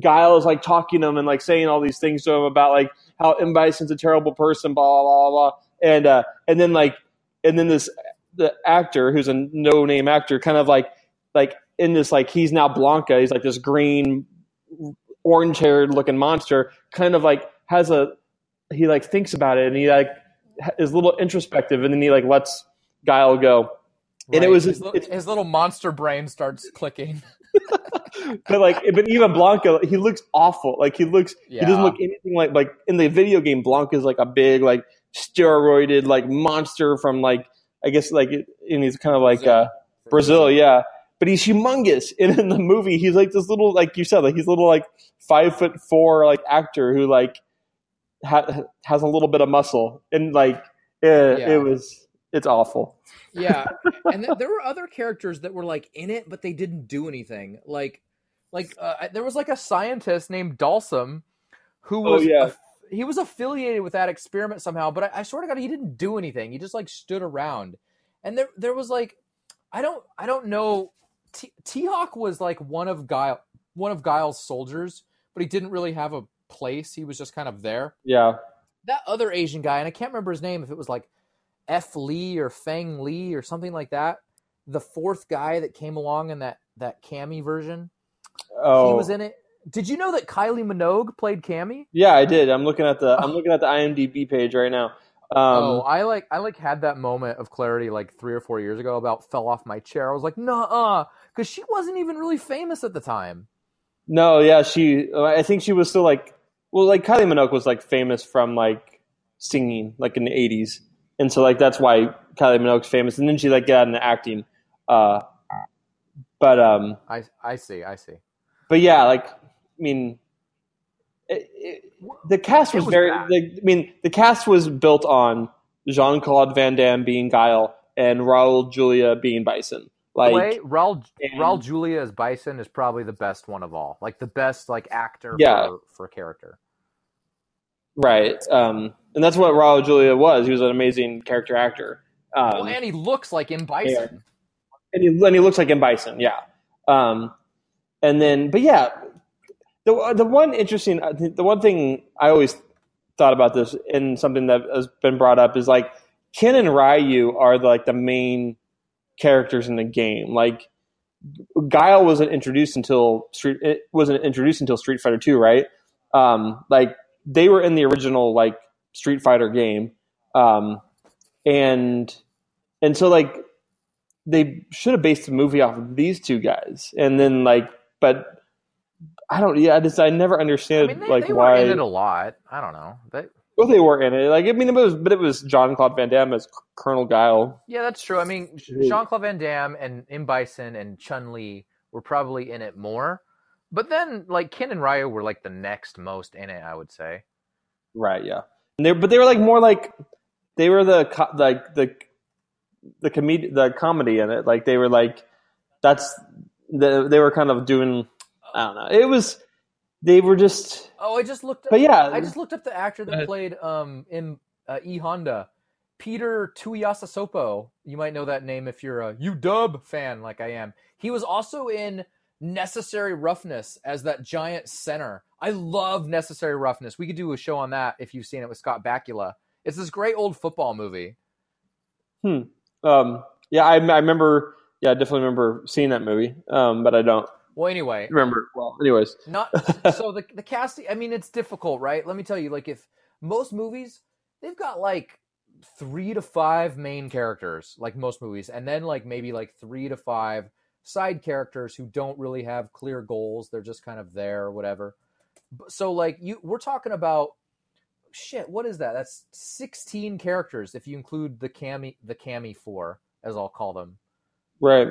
Guile is like talking to him and like saying all these things to him about like how M Bison's a terrible person, blah blah blah blah, and uh, and then like, and then this the actor who's a no name actor, kind of like like in this like he's now Blanka, he's like this green, orange haired looking monster, kind of like has a he like thinks about it and he like is a little introspective and then he like lets Guile go. and it was-
his, his little monster brain starts clicking.
But like but even Blanka, he looks awful. Like he looks he doesn't look anything like like in the video game Blanka is like a big like steroided like monster from like I guess like and he's kind of like
Brazil.
uh Brazil, yeah. But he's humongous. And in the movie, he's like this little, like you said, like he's a little like five foot four like actor who like ha- has a little bit of muscle, and like it,
Yeah.
it was it's awful.
yeah and th- there were other characters that were like in it but they didn't do anything like like uh, there was like a scientist named Dhalsim who
Oh,
was
yeah.
aff- he was affiliated with that experiment somehow but I, I swear to god he didn't do anything he just like stood around and there there was like i don't i don't know T- t-hawk was like one of guile one of guile's soldiers but he didn't really have a place he was just kind of there
Yeah,
that other Asian guy, and I can't remember his name, if it was like F Lee or Feng Lee or something like that. The fourth guy that came along in that that Cammy version,
oh,
he was in it. Did you know that Kylie Minogue played Cammy?
yeah, I did. I'm looking at the I'm looking at the IMDb page right now. Um,
oh, I like I like had that moment of clarity like three or four years ago about fell off my chair. I was like, nah, because she wasn't even really famous at the time.
No, yeah, she. I think she was still like, well, like Kylie Minogue was like famous from like singing, like in the '80s, and so like that's why Kylie Minogue's famous. And then she like got into acting. Uh, but um,
I I see, I see.
but yeah, like I mean, it, it, the cast was,
was
very. The, I mean, the cast was built on Jean Claude Van Damme being Guile and Raul Julia being Bison. Like,
way, Raul
and-
Raul Julia as Bison is probably the best one of all. Like the best like actor
Yeah.
for, for character.
right? Um, and that's what Raul Julia was. He was an amazing character actor. Um,
well, and he looks like M Bison.
and he, and he looks like M Bison, yeah. Um, and then, but yeah, the the one interesting, the one thing I always thought about this, and something that has been brought up is like Ken and Ryu are the, like the main characters in the game. Like Guile wasn't introduced until Street, it wasn't introduced until Street Fighter Two, right? Um, like they were in the original like Street Fighter game, um, and and so like they should have based the movie off of these two guys, and then like, but I don't. Yeah, I just I never
I
understood
mean, they,
like
they
why.
were in it a lot. I don't know. They,
well, they were in it. Like I mean, it was, but it was Jean Claude Van Damme as Colonel Guile.
yeah, that's true. I mean, Jean Claude Van Damme and M Bison and Chun Li were probably in it more. But then, like Ken and Ryu were like the next most in it, I would say.
Right. Yeah. And they, but they were like more like they were the co- like the the comedy the comedy in it. Like they were like that's the they were kind of doing. I don't know. It was they were just.
Oh, I just looked. Up,
But yeah,
I just looked up the actor that
ahead.
played um in uh, E Honda, Peter Tuiasosopo. You might know that name if you're a U Dub fan like I am. He was also in Necessary Roughness as that giant center. I love Necessary Roughness. We could do a show on that if you've seen it with Scott Bakula. It's this great old football movie. Hmm.
Um. Yeah. I, I remember. Yeah. I definitely remember seeing that movie. Um. But I don't
Well, anyway,
remember. Well. Anyways.
not so the the casting. I mean, it's difficult, right? Let me tell you. Like, if most movies, they've got like three to five main characters, like most movies, and then like maybe like three to five side characters who don't really have clear goals. They're just kind of there or whatever. So, like, you, we're talking about shit. What is that? That's sixteen characters if you include the cami, the cami four, as I'll call them.
Right.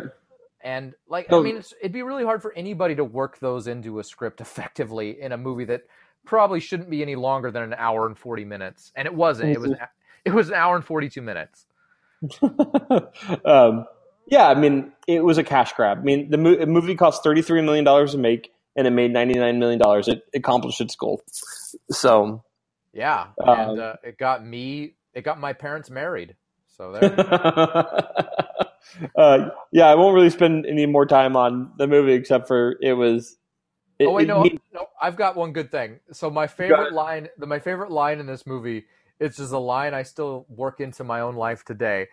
And like, I mean, it's, it'd be really hard for anybody to work those into a script effectively in a movie that probably shouldn't be any longer than an hour and forty minutes. And it wasn't. It was. It was an hour and forty-two minutes.
um, yeah, I mean, it was a cash grab. I mean, the mo- movie cost thirty three million dollars to make, and it made ninety nine million dollars. It accomplished its goal. So,
Yeah,
Um,
and uh, it got me. It got my parents married. So there.
uh, yeah, I won't really spend any more time on the movie except for it was. It,
oh wait,
it
no,
need-
no. I've got one good thing. So my favorite line, the my favorite line in this movie, it's just a line I still work into my own life today.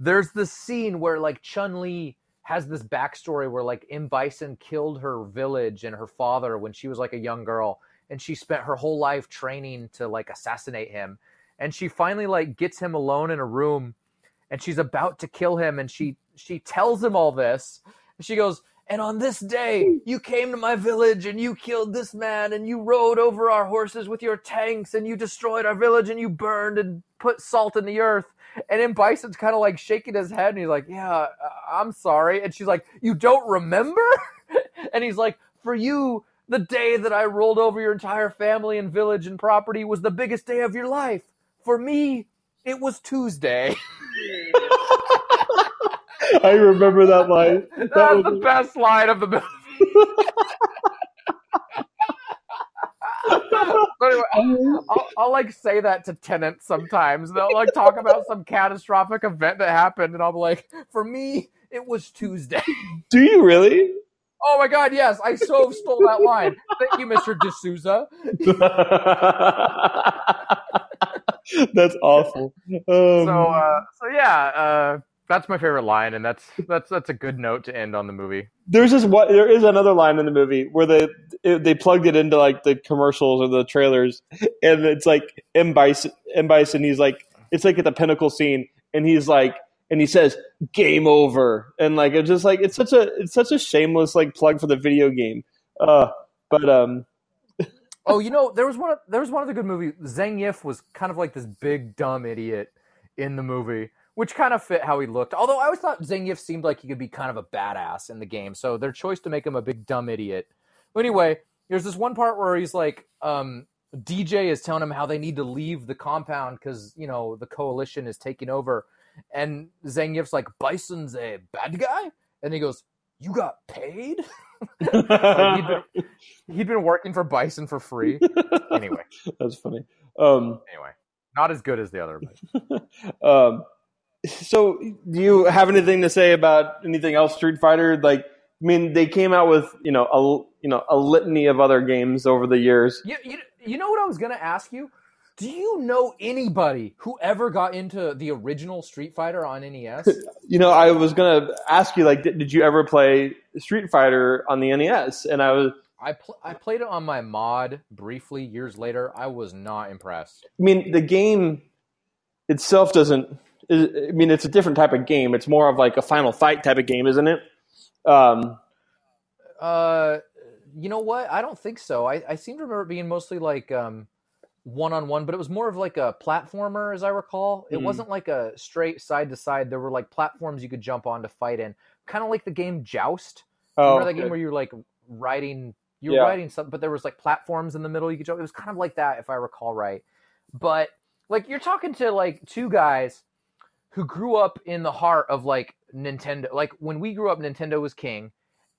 There's this scene where like Chun Li has this backstory where like M Bison killed her village and her father when she was like a young girl, and she spent her whole life training to like assassinate him, and she finally like gets him alone in a room, and she's about to kill him, and she she tells him all this. She goes, and on this day, you came to my village and you killed this man and you rode over our horses with your tanks and you destroyed our village and you burned and put salt in the earth. And then Bison's kind of like shaking his head and he's like, Yeah, I'm sorry. And she's like, You don't remember? and he's like, For you, the day that I rolled over your entire family and village and property was the biggest day of your life. For me, it was Tuesday.
I remember that line. That
That's
was-
the best line of the movie. Anyway, I'll, I'll, I'll like say that to tenants sometimes. They'll like talk about some catastrophic event that happened, and I'll be like, "For me, it was Tuesday."
Do you really?
Oh my God, yes, I so stole that line. Thank you, Mister de Souza.
That's awful. Um,
So, uh, so yeah, uh, that's my favorite line, and that's that's that's a good note to end on the movie.
there's this one. There is another line in the movie where they it, they plugged it into like the commercials or the trailers, and it's like M Bison. M Bison. He's like, it's like at the pinnacle scene, and he's like, and he says, "Game over," and like it's just like it's such a it's such a shameless like plug for the video game. Uh, but um,
Oh, you know, there was one. There was one other good movie. Zangief was kind of like this big dumb idiot in the movie, which kind of fit how he looked. Although I always thought Zangief seemed like he could be kind of a badass in the game. So their choice to make him a big dumb idiot. But anyway, there's this one part where he's like, um, Dee Jay is telling him how they need to leave the compound because you know the coalition is taking over, and Zangief's like, Bison's a bad guy, and he goes, "You got paid." like he'd, been, he'd been working for Bison for free. Anyway,
That's funny. Um,
anyway, not as good as the other.
Um, so, do you have anything to say about anything else Street Fighter? Like, I mean, they came out with you know a you know a litany of other games over the years.
You, you, you know what I was going to ask you? Do you know anybody who ever got into the original Street Fighter on NES?
You know, I was gonna ask you like, did, did you ever play Street Fighter on the NES? And I was,
I pl- I played it on my mod briefly years later. I was not impressed.
I mean, the game itself doesn't. I mean, it's a different type of game. It's more of like a Final Fight type of game, isn't it? Um,
Uh, you know what? I don't think so. I, I seem to remember it being mostly like um, one on one, but it was more of like a platformer, as I recall. It
Mhm.
wasn't like a straight side to side. There were like platforms you could jump on to fight in, kind of like the game Joust.
oh,
Remember that game where you're like riding, you were
Yeah.
riding something, but there was like platforms in the middle you could jump. It was kind of like that, if I recall right. But like you're talking to like two guys who grew up in the heart of like Nintendo. Like when we grew up, Nintendo was king,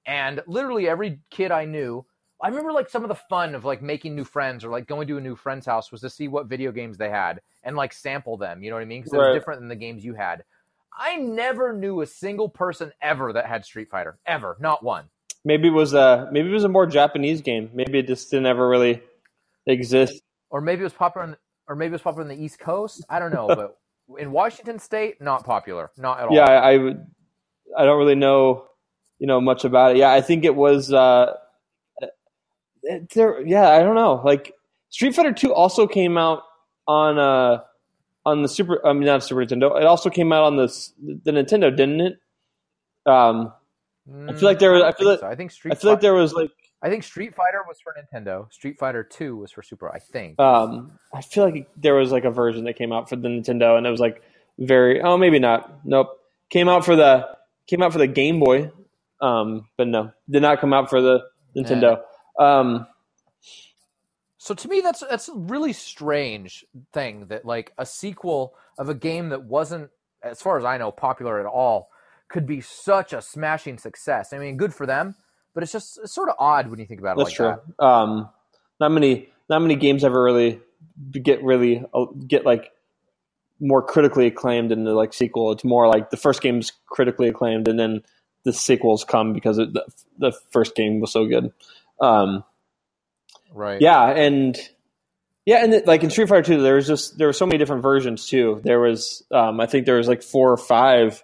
and literally every kid I knew. I remember like some of the fun of like making new friends or like going to a new friend's house was to see what video games they had and like sample them. You know what I mean? Because it was different than the games you had. I never knew a single person ever that had Street Fighter. Ever. Not one.
maybe it was a maybe it was a more Japanese game. Maybe it just didn't ever really exist.
Or maybe it was popular in, or maybe it was popular in the East Coast. I don't know, but in Washington State, not popular. Not at all.
Yeah, I, I. I don't really know, you know, much about it. Yeah, I think it was. Uh, there, yeah, I don't know. Like Street Fighter Two also came out on uh on the Super. I mean, not Super Nintendo. It also came out on the the Nintendo, didn't it? Um, I feel like there was-
Mm,
I feel
think
like-
so. I think Street
I feel like there was like.
I think Street Fighter was for Nintendo. Street Fighter Two was for Super. I think.
Um, I feel like there was like a version that came out for the Nintendo, and it was like very. Oh, maybe not. Nope. Came out for the came out for the Game Boy, um, but no, did not come out for the Nintendo. Um,
So to me, that's that's a really strange thing that like a sequel of a game that wasn't, as far as I know, popular at all, could be such a smashing success. I mean, good for them, but it's just it's sort of odd when you think about it
that's
like
true.
that.
Um, not many not many games ever really get really uh, get like more critically acclaimed in the like sequel. It's more like the first game's critically acclaimed, and then the sequels come because it, the the first game was so good. Um,
Right.
Yeah, and yeah, and it, like in Street Fighter Two, there was just there were so many different versions too. There was, um, I think there was like four or five.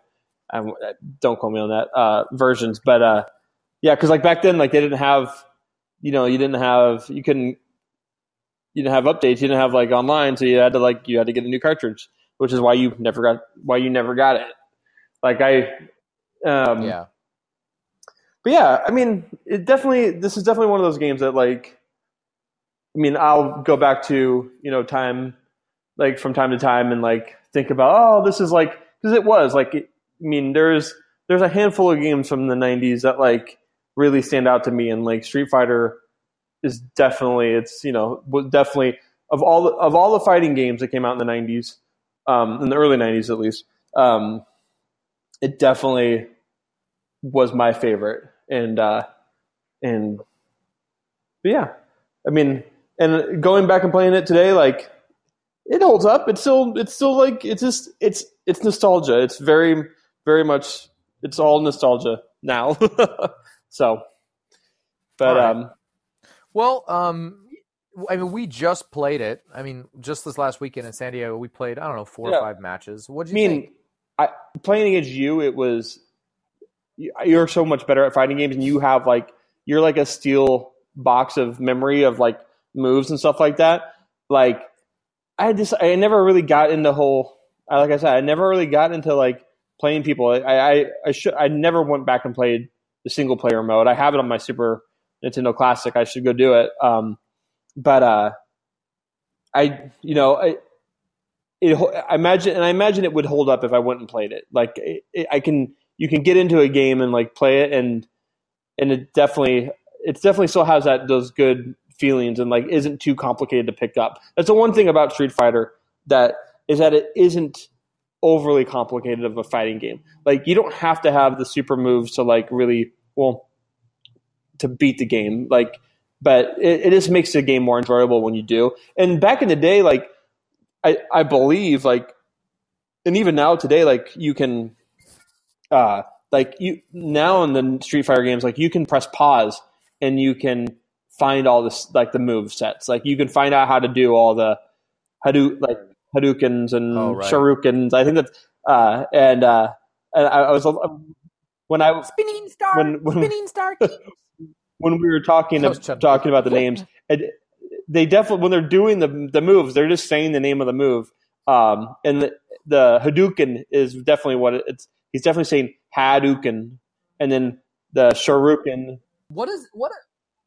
Um, don't call me on that uh, versions, but uh, yeah, because like back then, like they didn't have, you know, you didn't have, you couldn't, you didn't have updates, you didn't have like online, so you had to like you had to get a new cartridge, which is why you never got why you never got it. Like I, um,
Yeah.
But yeah, I mean, it definitely. This is definitely one of those games that, like, I mean, I'll go back to you know time, like from time to time, and like think about, oh, this is like because it was like, it, I mean, there's there's a handful of games from the '90s that like really stand out to me, and like Street Fighter is definitely it's you know definitely of all the, of all the fighting games that came out in the '90s, um, in the early '90s at least, um, it definitely was my favorite and uh and but yeah i mean and going back and playing it today like it holds up it's still it's still like it's just it's it's nostalgia it's very very much it's all nostalgia now so but
right.
um
Well, um, I mean, we just played it. I mean, just this last weekend in San Diego, we played I don't know four
Yeah.
or five matches. What
I
do you
mean,
think?
I playing against you, it was you're so much better at fighting games, and you have like you're like a steel box of memory of like moves and stuff like that. Like I just I never really got into whole. Like I said, I never really got into like playing people. I I I should I never went back and played the single player mode. I have it on my Super Nintendo Classic. I should go do it. Um, but uh, I you know I it, I imagine, and I imagine it would hold up if I went and played it. Like it, it- I can, you can get into a game and like play it, and and it definitely, it definitely still has that those good feelings and like isn't too complicated to pick up. That's the one thing about Street Fighter that is that it isn't overly complicated of a fighting game. Like you don't have to have the super moves to like really well to beat the game. Like, but it, it just makes the game more enjoyable when you do. And back in the day, like I I believe like, and even now today, like you can, uh, like you now in the Street Fighter games, like you can press pause and you can find all this like the move sets. Like you can find out how to do all the Hadou like Hadoukens and
Oh, right.
Shoryukens. I think that's uh, and uh, and I, I was when I
Spinning star,
When- when-
spinning star.
when we were talking
That was Chun-Li.
talking about the names, and they definitely when they're doing the the moves, they're just saying the name of the move. Um, and the, the Hadouken is definitely what it, it's. He's definitely saying Hadouken, and then the Shoryuken.
What is what?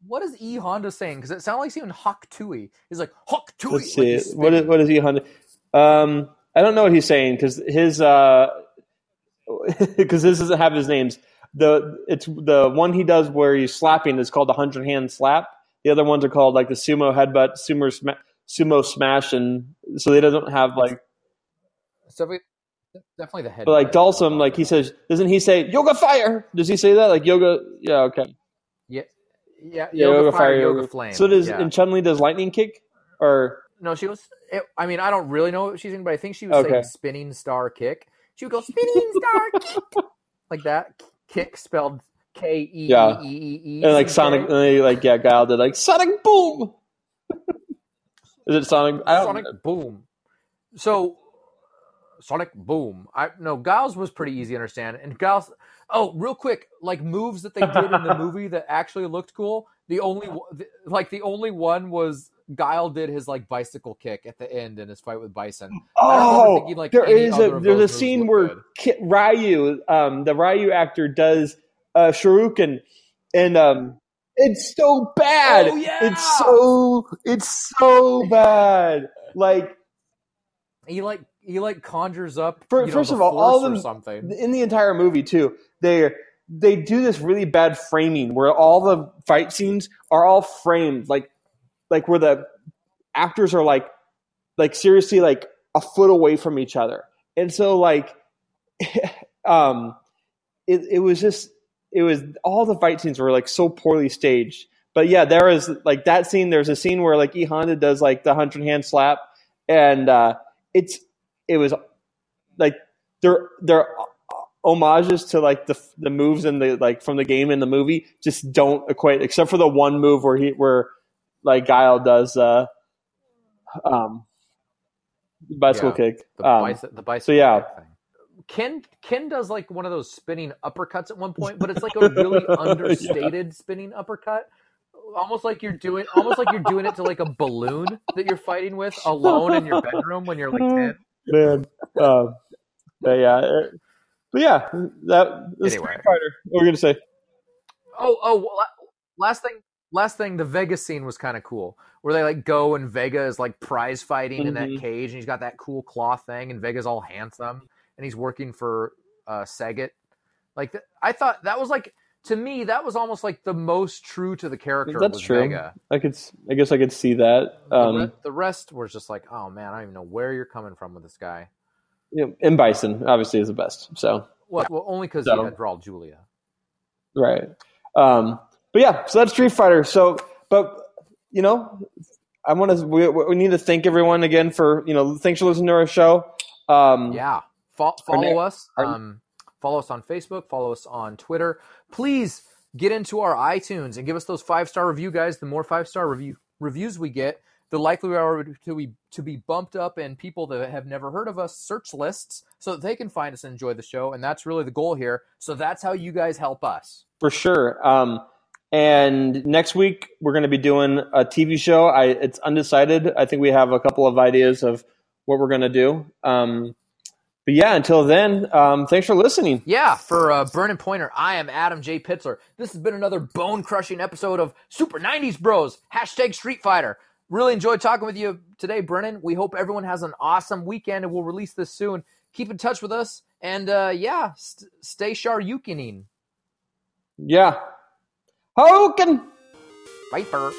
What is E Honda saying? Because it sounds like he's saying Hawk Tui. He's like Hawk Tui.
Let's see it. What is, what is he? Honda? Um, I don't know what he's saying because his because this doesn't have his names. The it's the one he does where he's slapping is called the hundred hand slap. The other ones are called like the sumo headbutt, sumo sma- sumo smash, and so they don't have like.
So we, definitely the head.
But like Dhalsim, like he says, doesn't he say yoga fire? Does he say that like yoga? Yeah, okay.
yeah, yeah,
Yeah,
yoga, fire, yoga, flame.
So does
yeah.
and Chun Li does lightning kick or
no, she was. It, I mean, I don't really know what she's saying, but I think she was
Okay.
saying spinning star kick. She would go spinning star kick like that. Kick spelled K E. E E E.
and like Sonic, and they, like yeah, Guile did like Sonic Boom. Is it Sonic? I don't
Sonic Boom. So Sonic Boom. I no Giles was pretty easy to understand, and Giles. Oh, real quick, like moves that they did in the movie that actually looked cool. The only the- like the only one was Guile did his like bicycle kick at the end in his fight with Bison. I don't remember
Oh,
like,
there is a there's a scene where. Ki Ryu, um, the Ryu actor does uh, Shoryuken, and um, it's so bad.
Oh, yeah!
It's so it's so bad. Like
He like he like conjures up. You know,
first of all, all of them-
something.
in the entire movie too, they they do this really bad framing where all the fight scenes are all framed like like where the actors are like like seriously like a foot away from each other and so like um it, it was just it was all the fight scenes were like so poorly staged but yeah there is like that scene there's a scene where like e honda does like the hundred hand slap and uh it's it was like they're they're homages to like the the moves in the like from the game in the movie just don't equate except for the one move where he where like Guile does uh um bicycle
Yeah.
kick
The
um,
bicycle, the bicycle
so yeah.
Ken Ken does like one of those spinning uppercuts at one point, but it's like a really understated spinning uppercut. Almost like you're doing almost like you're doing it to like a balloon that you're fighting with alone in your bedroom when you're like 10.
Man um, but yeah it- but yeah that the
Anyway.
Street Fighter what were you gonna say
Oh, oh, la- last thing, last thing, the Vega scene was kind of cool, where they like go and Vega is like prize fighting in that
Mhm.
cage, and he's got that cool cloth thing, and Vega's all handsome, and he's working for uh, Sagat. Like th- I thought that was like to me that was almost like the most true to the character.
That's
was
true.
Vega.
I could I guess I could see that
The, re-
um
the rest was just like, oh man, I don't even know where you're coming from with this guy.
you know, and Bison obviously is the best so
Well, well only because
So-
he had Raul Julia.
Right. Um, but yeah, so that's Street Fighter. So, but you know, I want to. We, we need to thank everyone again for you know. Thanks for listening to our show. Um,
Yeah. Fo- follow
ne-
us.
our-
Um, follow us on Facebook. Follow us on Twitter. Please get into our iTunes and give us those five star review, guys. The more five star review reviews we get, the likely we are to be to be bumped up in people that have never heard of us search lists, so that they can find us and enjoy the show. And that's really the goal here. So that's how you guys help us.
for sure. Um, and next week we're going to be doing a TV show. I it's undecided. I think we have a couple of ideas of what we're going to do. Um, but yeah, until then, um, thanks for listening.
Yeah, for uh, Brennan Pointer, I am Adam J. Pitzler. This has been another bone crushing episode of Super 90s Bros. Hashtag Street Fighter. Really enjoyed talking with you today, Brennan. We hope everyone has an awesome weekend and we'll release this soon. Keep in touch with us and uh, yeah, st- stay Shoryukening.
Yeah. Hoken.
Viper.